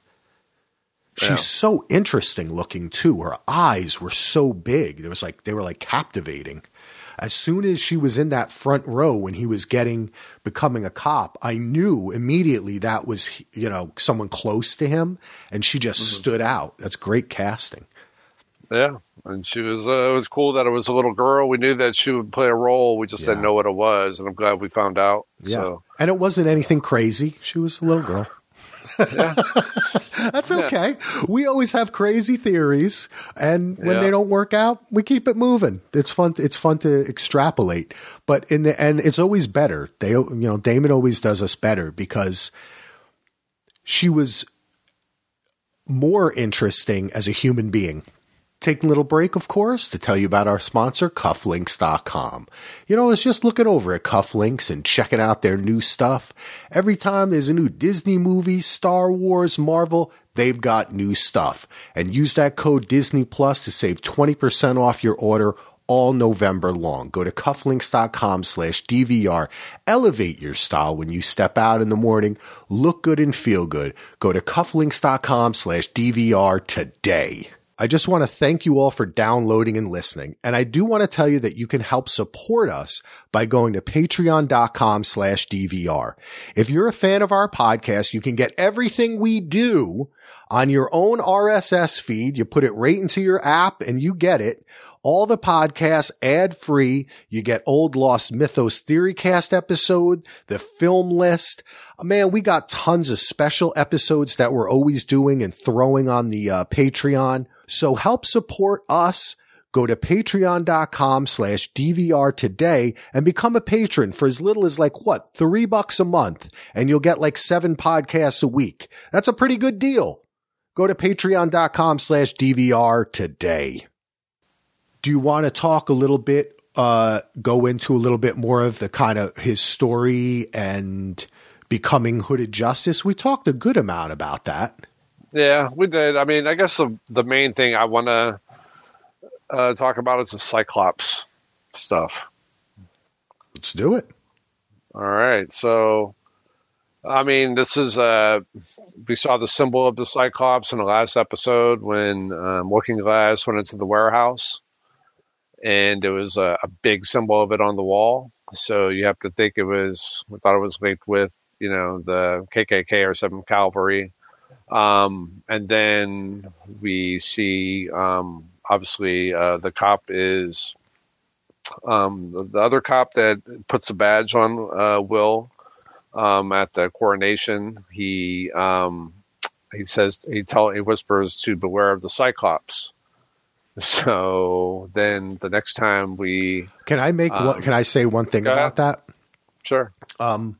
She's yeah. so interesting looking too. Her eyes were so big. It was like they were like captivating. As soon as she was in that front row when he was getting becoming a cop, I knew immediately that was you know someone close to him, and she just mm-hmm. stood out. That's great casting. Yeah, and she was. Uh, it was cool that it was a little girl. We knew that she would play a role. We just yeah. didn't know what it was, and I'm glad we found out. Yeah, so. and it wasn't anything crazy. She was a little girl. Yeah. <laughs> That's okay. Yeah. We always have crazy theories, and when yeah. they don't work out, we keep it moving. It's fun. It's fun to extrapolate, but in the end, it's always better. They, you know, Damon always does us better because she was more interesting as a human being Taking a little break, of course, to tell you about our sponsor, cufflinks.com. You know, I was just looking over at Cufflinks and checking out their new stuff. Every time there's a new Disney movie, Star Wars, Marvel, they've got new stuff. And use that code Disney Plus to save 20% off your order all November long. Go to cufflinks.com slash DVR. Elevate your style when you step out in the morning. Look good and feel good. Go to cufflinks.com slash DVR today. I just want to thank you all for downloading and listening. And I do want to tell you that you can help support us by going to patreon.com slash DVR. If you're a fan of our podcast, you can get everything we do on your own RSS feed. You put it right into your app and you get it. All the podcasts ad free. You get old Lost Mythos Theory Cast episode, the film list. Man, we got tons of special episodes that we're always doing and throwing on the uh, Patreon. So help support us. Go to patreon.com slash DVR today and become a patron for as little as like what? Three bucks a month and you'll get like seven podcasts a week. That's a pretty good deal. Go to patreon.com slash DVR today. Do you want to talk a little bit, uh, go into a little bit more of the kind of his story and becoming hooded justice? We talked a good amount about that. Yeah, we did. I mean, I guess the the main thing I want to uh, talk about is the Cyclops stuff. Let's do it. All right. So, I mean, this is uh, we saw the symbol of the Cyclops in the last episode when um, Looking Glass went into the warehouse, and it was a, a big symbol of it on the wall. So you have to think it was. We thought it was linked with you know the KKK or Seventh Cavalry um, and then we see, um, obviously, uh, the cop is um, the, the, other cop that puts the badge on uh, Will um, at the coronation. He um, he says he tell he whispers to beware of the Cyclops. <laughs> So then the next time we can I make what can I say one thing about that? Sure. Um,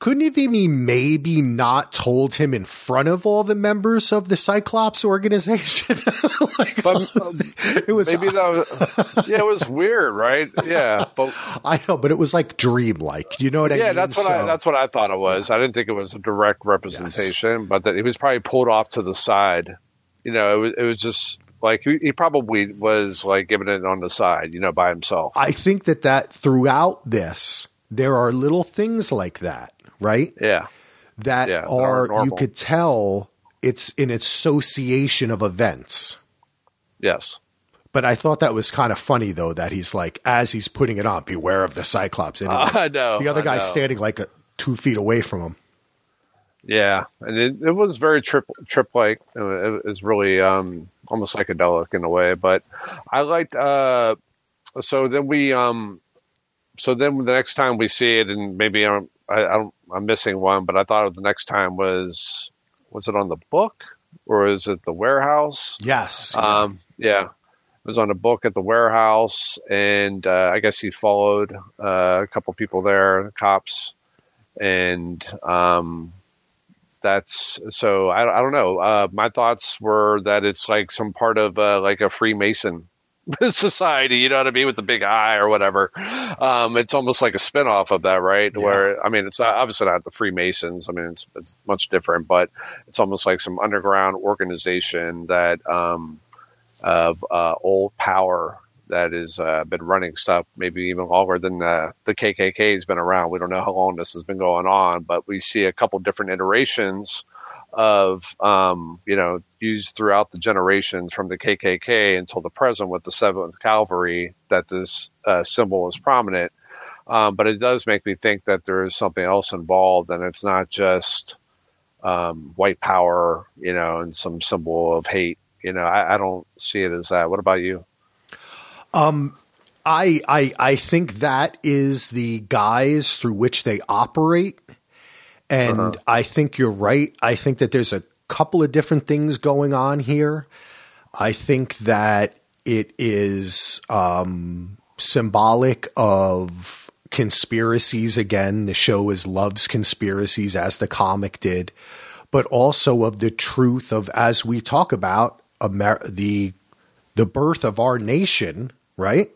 couldn't have he maybe not told him in front of all the members of the Cyclops organization? <laughs> like, but, <laughs> um, it was maybe that was, <laughs> yeah, it was weird, right? Yeah, but I know, but it was like dreamlike. You know what I mean? Yeah, that's what so, I that's what I thought it was. I didn't think it was a direct representation, yes. but that he was probably pulled off to the side. You know, it was it was just like he, he, probably was like giving it on the side, you know, by himself. I think that that throughout this, there are little things like that right? Yeah. That yeah, are, you could tell it's an association of events. Yes. But I thought that was kind of funny though that he's like as he's putting it on, beware of the Cyclops. And uh, <laughs> I know. The other guy's standing like a, two feet away from him. Yeah, and it, it was very trip trip like. It was really um, almost psychedelic in a way. But I liked. Uh, so then we um, so then the next time we see it, and maybe um, I, I don't, I'm missing one, but I thought the next time was was it on the book or is it the warehouse? Yes. Um, yeah. It was on a book at the warehouse, and uh, I guess he followed uh, a couple people there, cops, and um, that's so. I, I don't know. Uh, my thoughts were that it's like some part of uh, like a Freemason <laughs> society, you know what I mean, with the big eye or whatever. Um, it's almost like a spinoff of that, right? Yeah. Where I mean, it's not, obviously not the Freemasons. I mean, it's it's much different, but it's almost like some underground organization that um, of uh, old power that has uh, been running stuff maybe even longer than uh, the KKK has been around. We don't know how long this has been going on, but we see a couple different iterations of um, you know used throughout the generations from the KKK until the present with the Seventh Cavalry that this uh, symbol is prominent. Um, but it does make me think that there is something else involved, and it's not just um, white power, you know, and some symbol of hate. You know, I, I don't see it as that. What about you? Um, I, I I think that is the guise through which they operate, and uh-huh. I think you're right. I think that there's a couple of different things going on here. I think that it is um, symbolic of conspiracies again. The show is loves conspiracies as the comic did, but also of the truth of as we talk about Amer- the the birth of our nation, right?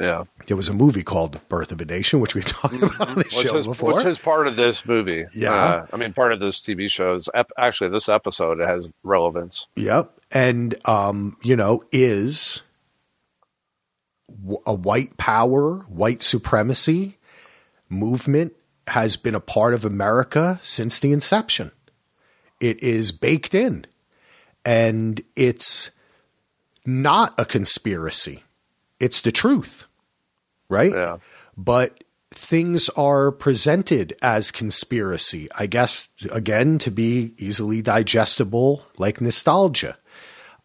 Yeah. There was a movie called Birth of a Nation, which we've <laughs> talked about on the show is, before. Which is part of this movie. Yeah. Uh, I mean, part of this TV show's, ep- actually, this episode has relevance. Yep. And, um, you know, is a white power, white supremacy movement has been a part of America since the inception. It is baked in. And it's not a conspiracy it's the truth, right? Yeah. But things are presented as conspiracy, I guess, again, to be easily digestible, like nostalgia.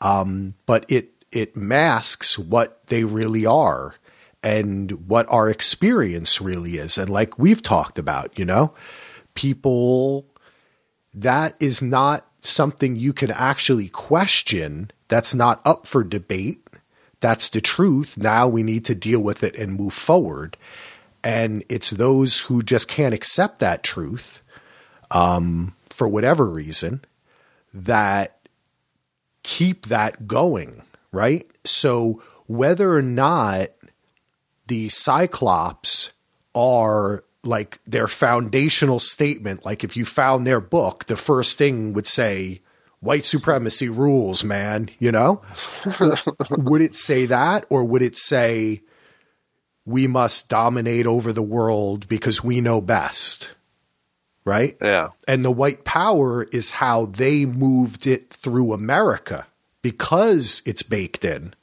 Um, but it it masks what they really are and what our experience really is. And like we've talked about, you know, people that is not something you can actually question. That's not up for debate. That's the truth. Now we need to deal with it and move forward. And it's those who just can't accept that truth um, for whatever reason that keep that going, right? So whether or not the Cyclops are like their foundational statement, like if you found their book, the first thing would say, white supremacy rules, man, you know? <laughs> would it say that or would it say we must dominate over the world because we know best? Right? Yeah. And the white power is how they moved it through America because it's baked in.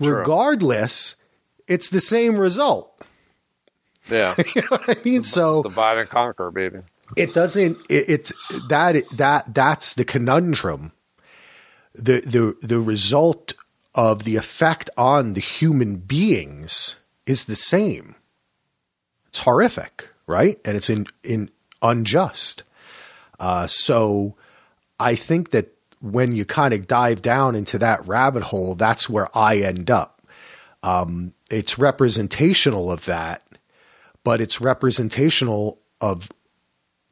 True. Regardless, it's the same result. Yeah. <laughs> you know what I mean? So divide and conquer, baby it doesn't it, it's that that that's the conundrum. The the the result of the effect on the human beings is the same. It's horrific right? And it's in in unjust. Uh, so i think that when you kind of dive down into that rabbit hole that's where i end up. Um, it's representational of that but it's representational of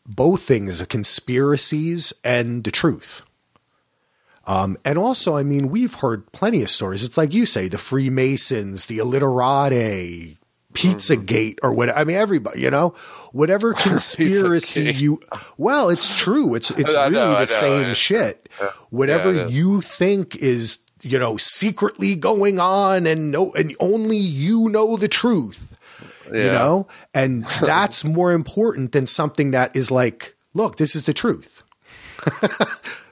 both things conspiracies and the truth. Um, and also, I mean, we've heard plenty of stories. It's like you say, the Freemasons, the illiterati, Pizzagate, or what? I mean, everybody, you know, whatever <laughs> conspiracy you. Well, it's true. It's it's really know, the know, same shit. Whatever yeah, you think is, you know, secretly going on, and no, and only you know the truth yeah. you know? And <laughs> that's more important than something that is like, look, this is the truth. <laughs>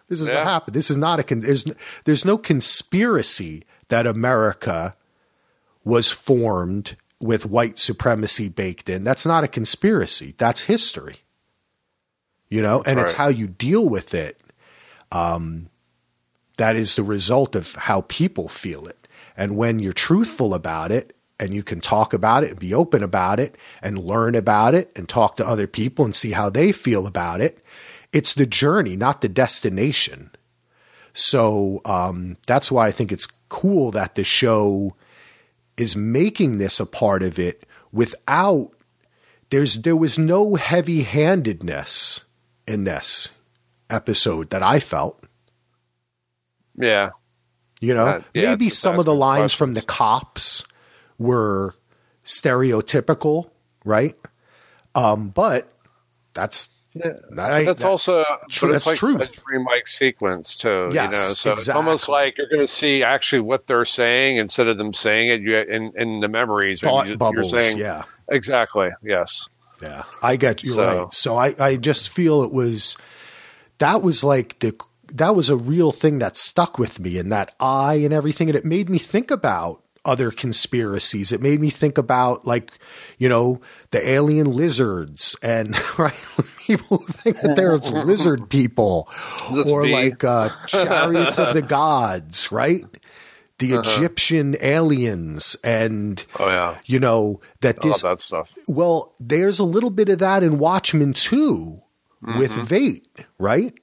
this is yeah. what happened. This is not a con- there's there's no conspiracy that America was formed with white supremacy baked in. That's not a conspiracy. That's history. You know, and right. it's how you deal with it. Um, that is the result of how people feel it. And when you're truthful about it and you can talk about it and be open about it and learn about it and talk to other people and see how they feel about it. It's the journey, not the destination. So um, that's why I think it's cool that the show is making this a part of it without there's there was no heavy handedness in this episode that I felt. Yeah. You know, uh, yeah, maybe some of the lines questions. from the cops were stereotypical, right? Um, but that's yeah, that that's that, also tr- but it's like truth. a dream like sequence too. Yes, you know, so exactly. it's almost like you're going to see actually what they're saying instead of them saying it. You in in the memories, thought you, bubbles. Saying, yeah, exactly. Yes. Yeah, I get you so, right. So I I just feel it was that was like the that was a real thing that stuck with me and that eye and everything and it made me think about other conspiracies it made me think about like you know the alien lizards and <laughs> right people think that there's lizard people or be. like uh, chariots of the gods right the Uh-huh. egyptian aliens and Oh yeah, you know that this that stuff. well, there's a little bit of that in Watchmen too, with Veidt, right?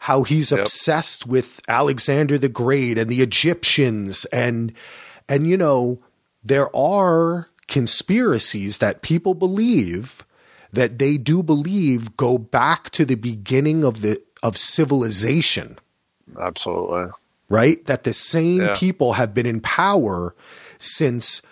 How he's Yep. obsessed with Alexander the Great and the Egyptians, and and you know there are conspiracies that people believe that they do believe go back to the beginning of the of civilization Absolutely. right? That the same Yeah. people have been in power since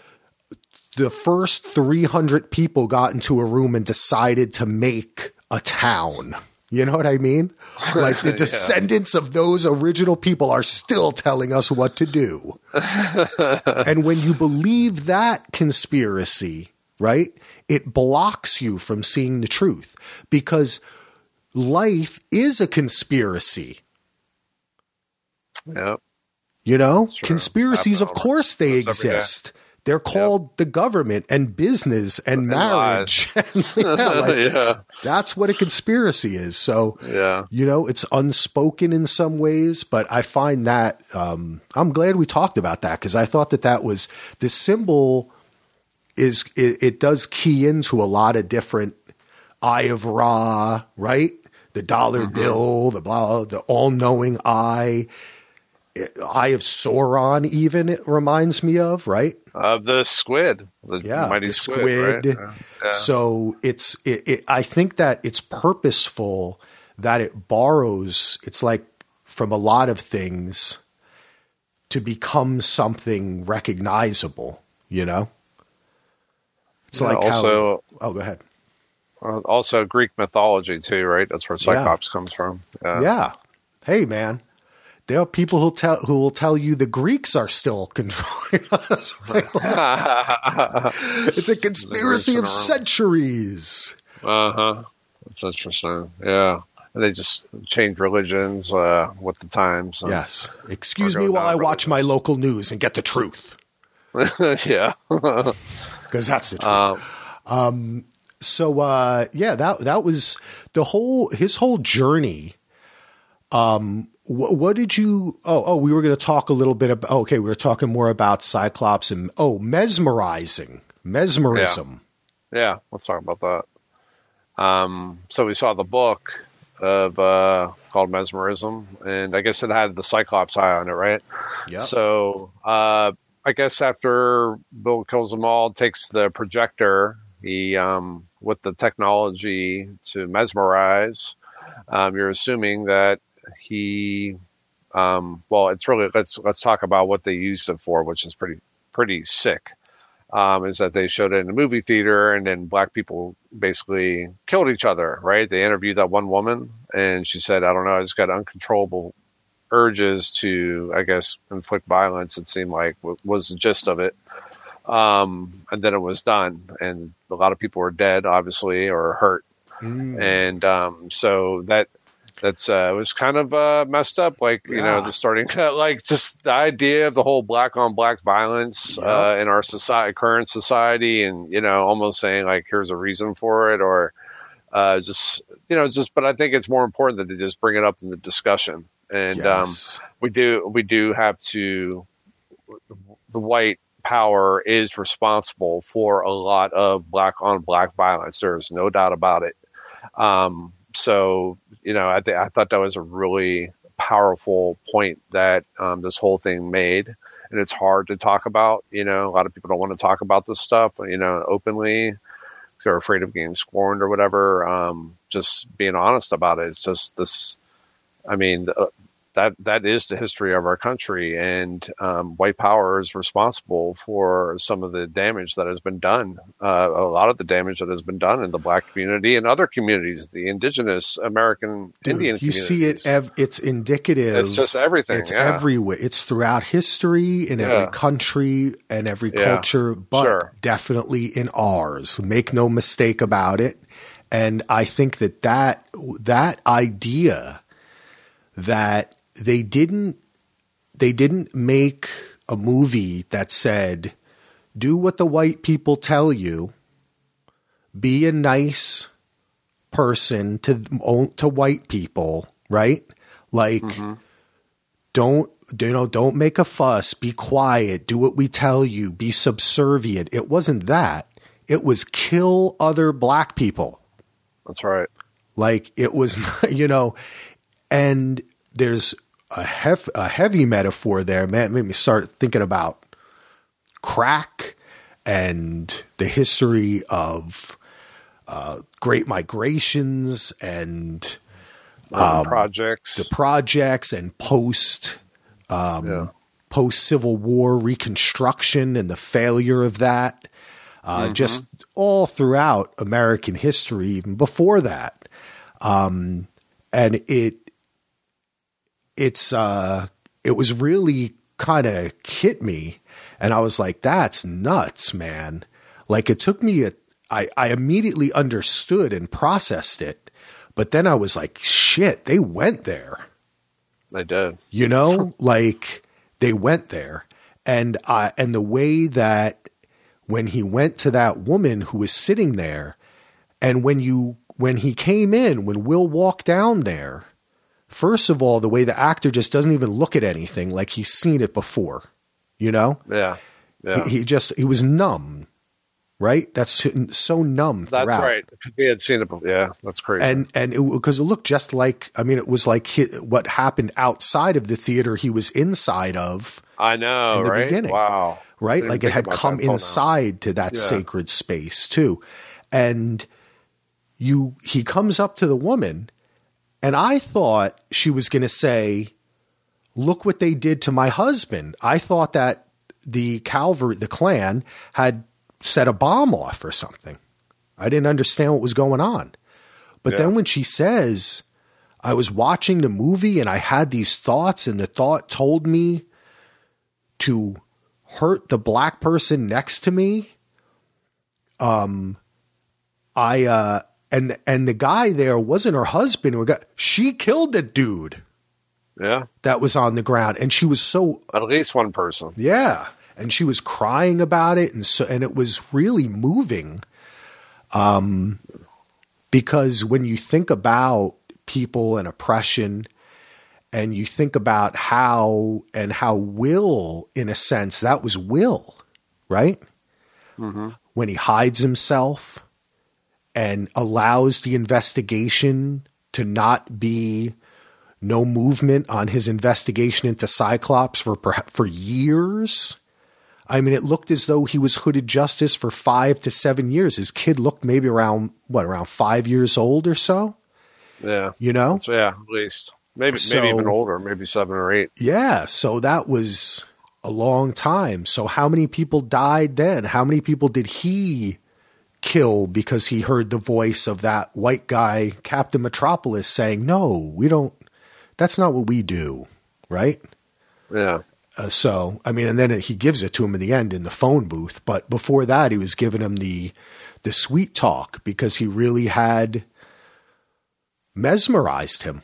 the first 300 people got into a room and decided to make a town. You know what I mean? Like the <laughs> descendants of those original people are still telling us what to do. <laughs> and when you believe that conspiracy, right, it blocks you from seeing the truth because life is a conspiracy. Yeah. You know, conspiracies, of course, they exist. They're called the government and business and, marriage. <laughs> yeah, <laughs> like, yeah. That's what a conspiracy is. So, Yeah. you know, it's unspoken in some ways, but I find that um, I'm glad we talked about that because I thought that that was the symbol is it, it does key into a lot of different eye of Ra, right? The dollar Mm-hmm. bill, the blah, the all knowing eye, eye of Sauron, even it reminds me of, right? Uh, the squid, the yeah, mighty the squid. squid. right? Yeah. So it's it, it, I think that it's purposeful that it borrows. It's like from a lot of things to become something recognizable. You know, it's Yeah, like also- how. Oh, go ahead. Uh, also Greek mythology too, right? That's where Cyclops comes from. Yeah. Hey, man. There are people who tell who will tell you the Greeks are still <laughs> controlling us. <laughs> it's a conspiracy of centuries. Uh huh. That's interesting. Yeah. And they just change religions uh, with the times. Yes. Excuse me while I watch my local news and get the truth <laughs> yeah. because that's the truth. Um, so uh, yeah, that that was the whole his whole journey. Um, wh- what did you? Oh, oh, we were going to talk a little bit about. Okay, we were talking more about Cyclops and oh, mesmerizing, mesmerism. yeah. Let's talk about that. Um, so we saw the book of uh, called Mesmerism, and I guess it had the Cyclops eye on it, right? Yeah. So uh, I guess after Bill kills them all, takes the projector, he um, with the technology to mesmerize. Um, you're assuming that he, um, well, it's really let's let's talk about what they used it for, which is pretty pretty sick. Um, is that they showed it in a movie theater, and then black people basically killed each other. Right? They interviewed that one woman, and she said, "I don't know, I just got uncontrollable urges to, I guess, inflict violence. It seemed like was the gist of it. Um, and then it was done, and a lot of people were dead, obviously, or hurt. Mm. And um, so that that's uh, it was kind of uh, messed up. Like you know, the starting <laughs> like just the idea of the whole black on black violence Yeah. uh, in our society, current society, and you know, almost saying like, here's a reason for it, or uh, just you know, just. But I think it's more important that to just bring it up in the discussion. And um, we do we do have to the white power is responsible for a lot of black on black violence there's no doubt about it um, so you know I, th- I thought that was a really powerful point that um, this whole thing made and it's hard to talk about you know a lot of people don't want to talk about this stuff you know openly because they're afraid of getting scorned or whatever um, just being honest about it. It's just this I mean, that that is the history of our country, and um, white power is responsible for some of the damage that has been done. Uh, a lot of the damage that has been done in the black community and other communities, the indigenous American Dude, Indian. you see it. Ev- it's indicative. It's just everything, It's yeah. everywhere. It's throughout history in every country and every Yeah, culture, but sure. definitely in ours. Make no mistake about it. And I think that that that idea that they didn't they didn't make a movie that said do what the white people tell you. Be a nice person to to white people right? Like mm-hmm. don't you know don't make a fuss. Be quiet. Do what we tell you. Be subservient. It wasn't that. It was kill other black people. That's right. Like it was <laughs> you know and there's a, hef- a heavy metaphor there man made me start thinking about crack and the history of uh, great migrations and um, projects the projects and post um, yeah. post Civil War reconstruction and the failure of that. Uh, mm-hmm. Just all throughout American history, even before that, um, and it it's uh, it was really kind of hit me, and I was like, "That's nuts, man!" Like it took me a I, I immediately understood and processed it, but then I was like, "Shit, they went there." They did. You know, <laughs> like they went there, and uh, and the way that when he went to that woman who was sitting there, and when you when he came in, when Will walked down there, first of all, the way the actor just doesn't even look at anything like he's seen it before. You know? Yeah. Yeah. He, he just he was numb right? That's so numb. Throughout. That's right. We had seen it before. Yeah, that's crazy. And and because it, it, looked just like I mean, it was like he, what happened outside of the theater he was inside of. I know, in the right? Beginning, wow, right? Like it had come inside to that yeah. sacred space too, and you he comes up to the woman, and I thought she was going to say. Look what they did to my husband. I thought that the Calvary, the Klan, had set a bomb off or something. I didn't understand what was going on. But yeah. then when she says, I was watching the movie and I had these thoughts, and the thought told me to hurt the black person next to me. Um, I, uh, and, and the guy there wasn't her husband. Or got, she killed the dude. Yeah. That was on the ground. And she was so. At least one person. Yeah and she was crying about it, and so and it was really moving. Um, because when you think about people and oppression, and you think about how and how Will, in a sense, that was Will, right? Mm-hmm. When he hides himself and allows the investigation to not be no movement on his investigation into Cyclops for for years I mean, it looked as though he was hooded justice for five to seven years. His kid looked maybe around what, around five years old or so. Yeah, you know, so, yeah, at least maybe so, maybe even older, maybe seven or eight. Yeah, so that was a long time. So how many people died then? How many people did he kill because he heard the voice of that white guy, Captain Metropolis, saying, "No, we don't. That's not what we do." Right? Yeah. Uh, so, I mean, and then he gives it to him in the end in the phone booth. But before that, he was giving him the the sweet talk because he really had mesmerized him.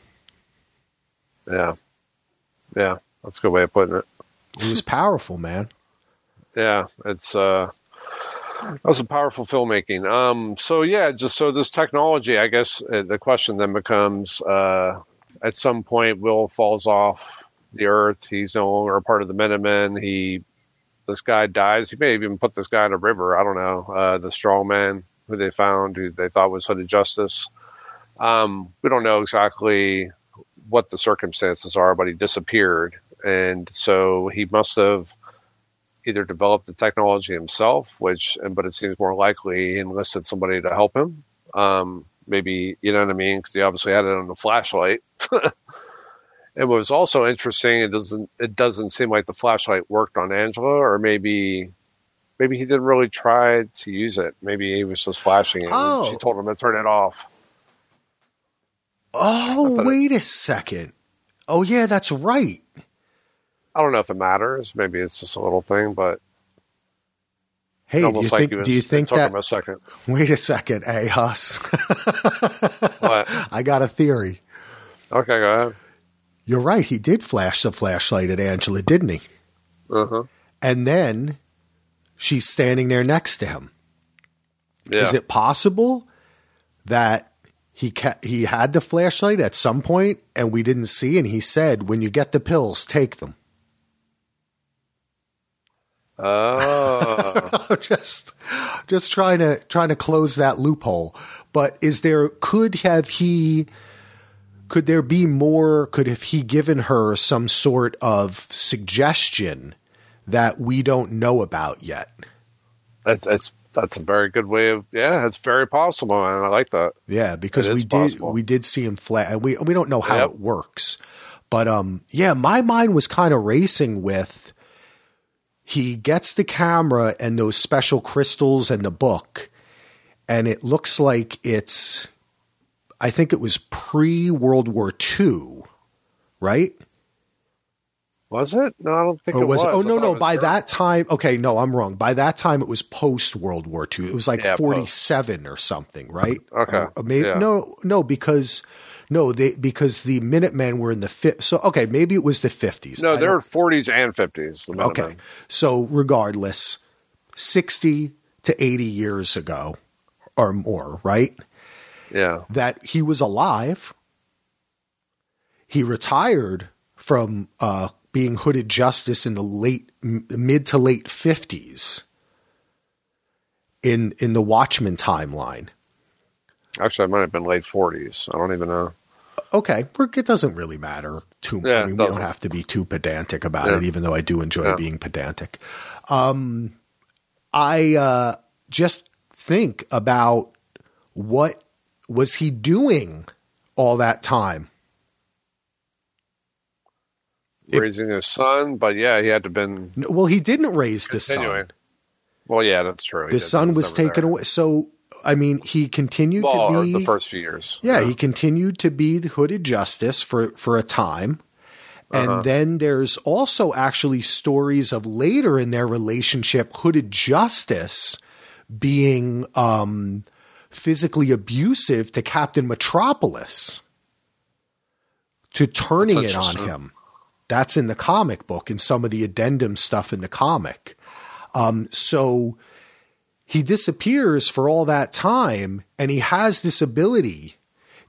Yeah, yeah, that's a good way of putting it. It was powerful, man. <laughs> Yeah, it's uh, that was a powerful filmmaking. Um, so yeah, just so this technology, I guess uh, the question then becomes, uh, at some point, Will falls off the Earth. He's no longer a part of the Minutemen. He, this guy dies. He may even put this guy in a river. I don't know. Uh, the strong man who they found, who they thought was hooded justice. Um, we don't know exactly what the circumstances are, but he disappeared, and so he must have either developed the technology himself, which, but it seems more likely he enlisted somebody to help him. Um, maybe you know what I mean, because he obviously had it on the flashlight. <laughs> And what was also interesting, it doesn't it doesn't seem like the flashlight worked on Angela, or maybe maybe he didn't really try to use it. Maybe he was just flashing it. Oh. she told him to turn it off. Oh, wait it, a second. Oh yeah, that's right. I don't know if it matters. Maybe it's just a little thing, but Hey, do you think? Was, do you think that? A second. <laughs> Wait a second, hey Huss. <laughs> what? I got a theory. Okay, go ahead You're right. He did flash the flashlight at Angela, didn't he? Uh huh. And then she's standing there next to him. Yeah. Is it possible that he ca- he had the flashlight at some point and we didn't see and he said when you get the pills take them. Oh. <laughs> just just trying to trying to close that loophole. But is there could have he could there be more could have he given her some sort of suggestion that we don't know about yet? that's that's that's a very good way of yeah. That's very possible, and I like that. Yeah, because It we did possible. we did see him flat, and we we don't know how Yep. it works, but um, yeah, my mind was kind of racing with. He gets the camera and those special crystals and the book, and it looks like it's. I think it was pre World War II, right? Was it? No, I don't think Or it was. it? Oh no, no. By during- that time, okay, no, I'm wrong. By that time, it was post World War II. It was like Yeah, post. 47 or something, right? Okay, maybe yeah. no, no, because no, they because the Minutemen were in the fifth. So okay, maybe it was the 50s. No, I they don't- were 40s and 50s. The okay. So regardless, 60 to 80 years ago or more, right? Yeah. that he was alive. He retired from uh, being hooded justice in the late m- mid to late fifties in in the Watchmen timeline. Actually, it might have been late 40s. I don't even know. Okay, it doesn't really matter too. Yeah, I mean, we don't have to be too pedantic about Yeah. it, even though I do enjoy Yeah. being pedantic. Um, I uh, just think about what was he doing all that time. Raising his son, but yeah, he had to been Well, he didn't raise the son. Well, yeah, that's true. The son was taken there. away. So, I mean, he continued Well, to be the first few years. Yeah, he continued to be the hooded justice for for a time. And Uh-huh. then there's also actually stories of later in their relationship, hooded justice being um, physically abusive to Captain Metropolis, to turning it on him. That's in the comic book and some of the addendum stuff in the comic. Um, so he disappears for all that time and he has this ability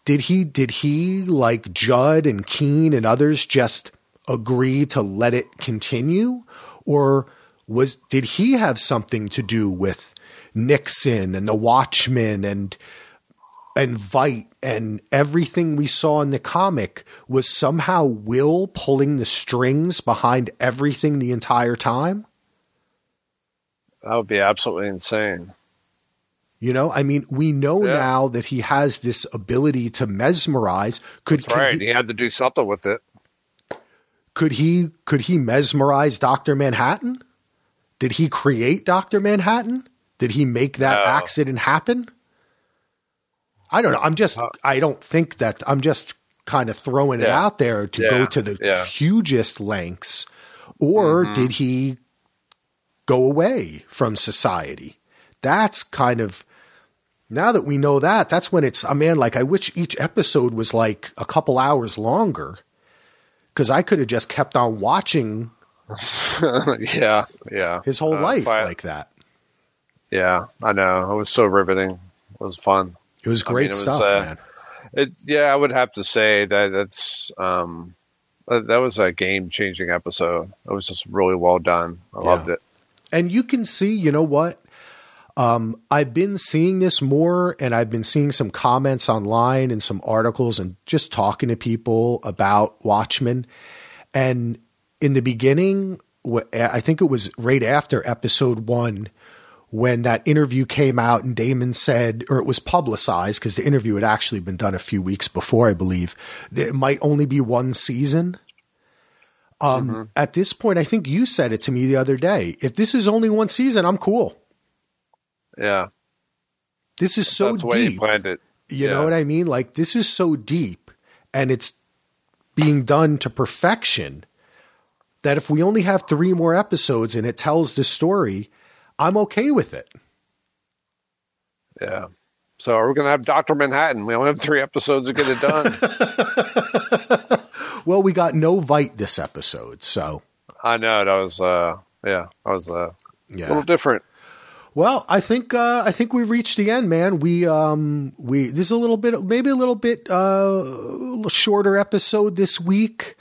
did he did he like Judd and Keene and others just agree to let it continue or was did he have something to do with Nixon and the Watchmen and and Veidt and everything we saw in the comic was somehow Will pulling the strings behind everything the entire time? That would be absolutely insane. You know, I mean, we know Yeah. now that he has this ability to mesmerize. Could That's right. he, He had to do something with it. could he could he mesmerize Doctor Manhattan? Did he create Doctor Manhattan? Did he make that No. accident happen? I don't know. I'm just. I don't think that. I'm just kind of throwing it out there to go to the Yeah. hugest lengths, or Mm-hmm. did he go away from society? That's kind of now that we know that, that's when it's, I mean, like, I wish each episode was like a couple hours longer because I could have just kept on watching <laughs> yeah, yeah. his whole Uh, life fi- like that. Yeah, I know. It was so riveting. It was fun. It was I mean, great it was, stuff, uh, man. It, yeah, I would have to say that that's um, that, that was a game changing episode. It was just really well done. I Yeah. loved it. And you can see, you know what? Um, I've been seeing this more, and I've been seeing some comments online and some articles, and just talking to people about Watchmen. And in the beginning, I think it was right after episode one, when that interview came out, and Damon said, or it was publicized because the interview had actually been done a few weeks before, I believe, that it might only be one season. Um, At this point, I think you said it to me the other day. If this is only one season, I'm cool. Yeah, This is so that's the way he deep. it. You know what I mean? Like this is so deep and it's being done to perfection that if we only have three more episodes and it tells the story, I'm okay with it. Yeah. So we're we going to have Doctor Manhattan? We only have three episodes to get it done. <laughs> well, we got no Veidt this episode, so I know that was uh yeah, that was uh, yeah. a little different. Well, I think uh, I think we've reached the end, man. We um we this is a little bit maybe a little bit uh shorter episode this week,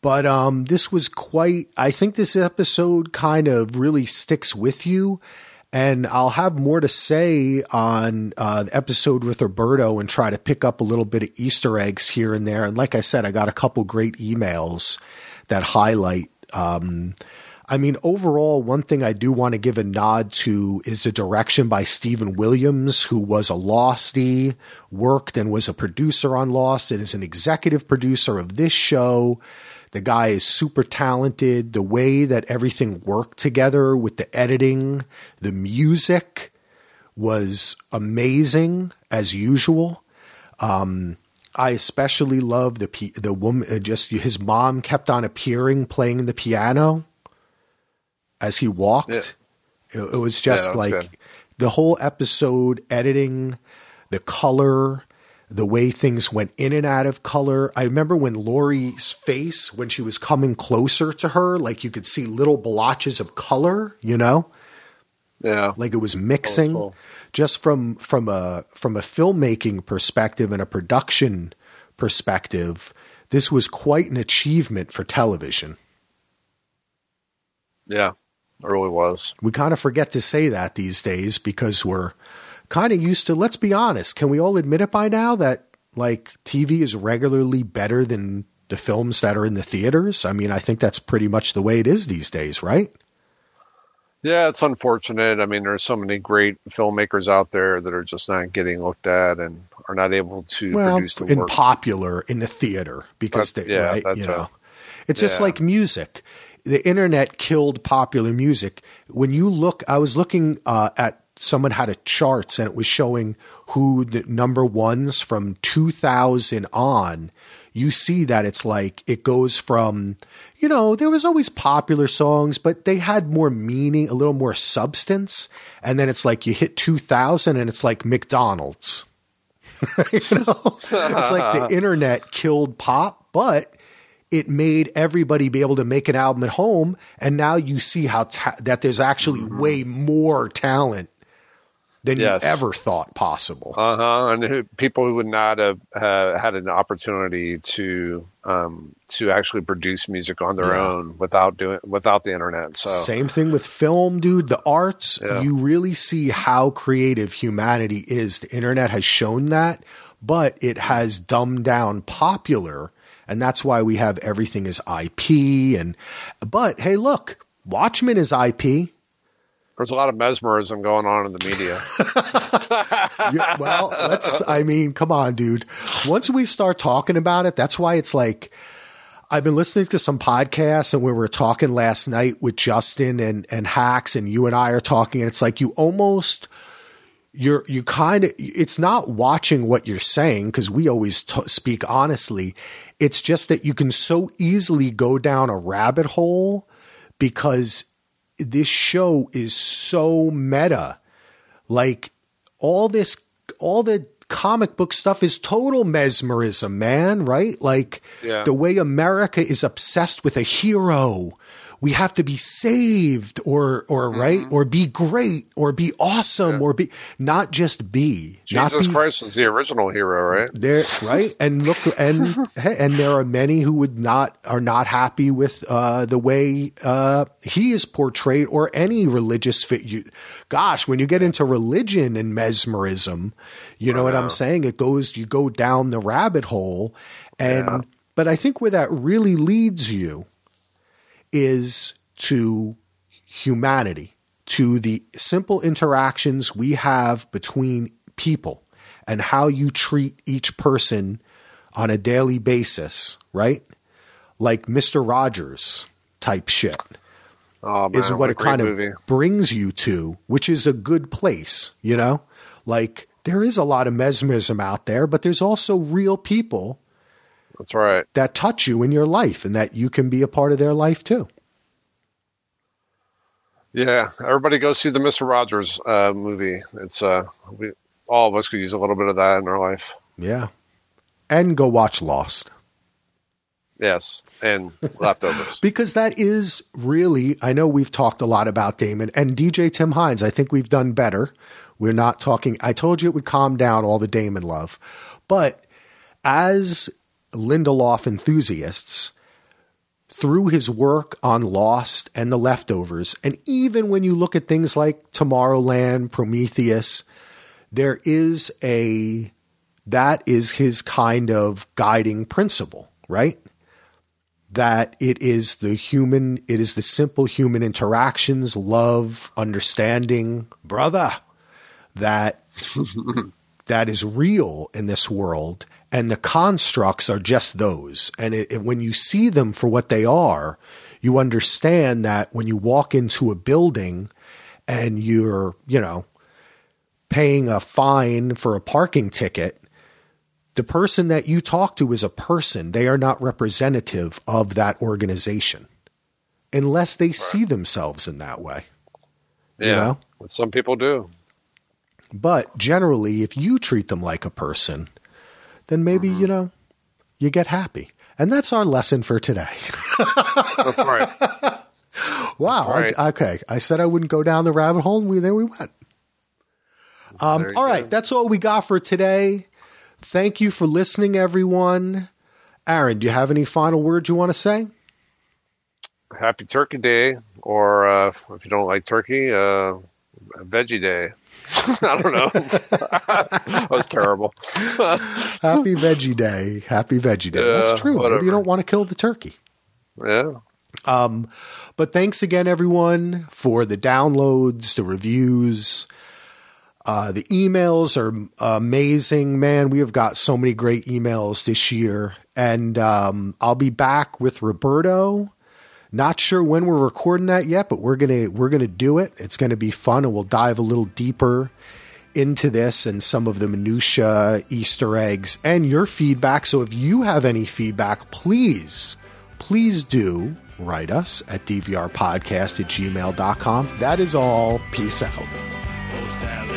but um this was quite. I think this episode kind of really sticks with you, and I'll have more to say on uh, the episode with Roberto and try to pick up a little bit of Easter eggs here and there. And like I said, I got a couple great emails that highlight. Um, I mean, overall, one thing I do want to give a nod to is the direction by Stephen Williams, who was a Losty, worked and was a producer on Lost, and is an executive producer of this show. The guy is super talented. The way that everything worked together with the editing, the music was amazing as usual. Um, I especially love the the woman. Just his mom kept on appearing, playing the piano as he walked. Yeah. It, it, was just Yeah, like good. the whole episode editing, the color, the way things went in and out of color. I remember when Laurie's face, when she was coming closer to her, like you could see little blotches of color, you know? Yeah, like it was oh, mixing cool. just from from a from a filmmaking perspective and a production perspective this was quite an achievement for television yeah, it really was. we kind of forget to say that these days because we're kind of used to let's be honest can we all admit it by now that like tv is regularly better than the films that are in the theaters i mean i think that's pretty much the way it is these days right Yeah, it's unfortunate. I mean, there's so many great filmmakers out there that are just not getting looked at and are not able to well, produce the in work. popular in the theater because But, they, yeah, right, that's you know, a- it's just yeah. like music. The internet killed popular music. When you look, I was looking uh, at someone had a charts and it was showing who the number ones from 2000 on. You see that it's like it goes from, you know, there was always popular songs, but they had more meaning, a little more substance. And then it's like you hit 2000 and it's like McDonald's <laughs> you know it's like the <laughs> internet killed pop but it made everybody be able to make an album at home and now you see how ta- that there's actually mm-hmm. way more talent than Yes. you ever thought possible Uh huh. And who, people who would not have uh, had an opportunity to um, to actually produce music on their Yeah. own without doing without the internet. So Same thing with film, dude. The arts, Yeah. you really see how creative humanity is. The internet has shown that, but it has dumbed down popular, and that's why we have everything is IP. And but hey, look, Watchmen is IP. There's a lot of mesmerism going on in the media. <laughs> Yeah, well, let's. I mean, come on, dude. Once we start talking about it, that's why it's like. I've been listening to some podcasts, and we were talking last night with Justin and and Hacks, and you and I are talking, and it's like you almost you're you kind of it's not watching what you're saying because we always t- speak honestly. It's just that you can so easily go down a rabbit hole because this show is so meta. Like all this all the comic book stuff is total mesmerism man right? Like Yeah. the way america is obsessed with a hero we have to be saved or or right? Or be great or be awesome or be not just be not Jesus be, Christ is the original hero, right? there right? And look and <laughs> and there are many who would not are not happy with uh the way uh he is portrayed or any religious fit you gosh when you get into religion and mesmerism you know what i'm saying? It goes you go down the rabbit hole. And Yeah. but i think where that really leads you is to humanity, to the simple interactions we have between people and how you treat each person on a daily basis, right? Like Mr. Rogers type shit Oh man, is what a it kind movie. of brings you to, which is a good place, you know? Like there is a lot of mesmerism out there, but there's also real people That's right. that touch you in your life and that you can be a part of their life too. Yeah, everybody go see the Mister Rogers uh, movie. It's uh, we all of us could use a little bit of that in our life. Yeah. And go watch Lost. Yes, and <laughs> leftovers. because that is really, I know we've talked a lot about Damon and DJ Tim Hines. I think we've done better. We're not talking, I told you it would calm down all the Damon love. But as Lindelof enthusiasts, through his work on Lost and the leftovers, and even when you look at things like Tomorrowland, Prometheus, there is a that is his kind of guiding principle, right? That it is the human, it is the simple human interactions, love, understanding, brother, that <laughs> that is real in this world, and the constructs are just those. And it, it, when you see them for what they are, you understand that when you walk into a building and you're, you know, paying a fine for a parking ticket, the person that you talk to is a person. They are not representative of that organization unless they right. see themselves in that way. Yeah. You know? Some people do. But generally, if you treat them like a person, then maybe, mm-hmm. you know, you get happy. And that's our lesson for today. that's right. <laughs> Wow. Right. I, okay. I said I wouldn't go down the rabbit hole, and we, there we went. Um, all right, go. that's all we got for today. Thank you for listening, everyone. Aaron, do you have any final words you want to say? Happy Turkey Day, or uh, if you don't like turkey, uh, Veggie Day. <laughs> I don't know. <laughs> that was terrible. <laughs> Happy Veggie Day. Happy Veggie Day. Yeah, That's true. Whatever. Maybe you don't want to kill the turkey. Yeah. Um, but thanks again, everyone, for the downloads, the reviews. Uh, the emails are amazing, man. We have got so many great emails this year, and um, I'll be back with Roberto. Not sure when we're recording that yet, but we're gonna we're gonna do it. It's gonna be fun, and we'll dive a little deeper into this and some of the minutia, Easter eggs, and your feedback. So if you have any feedback, please, please do write us at dvrpodcast at gmail.com. That is all. Peace out.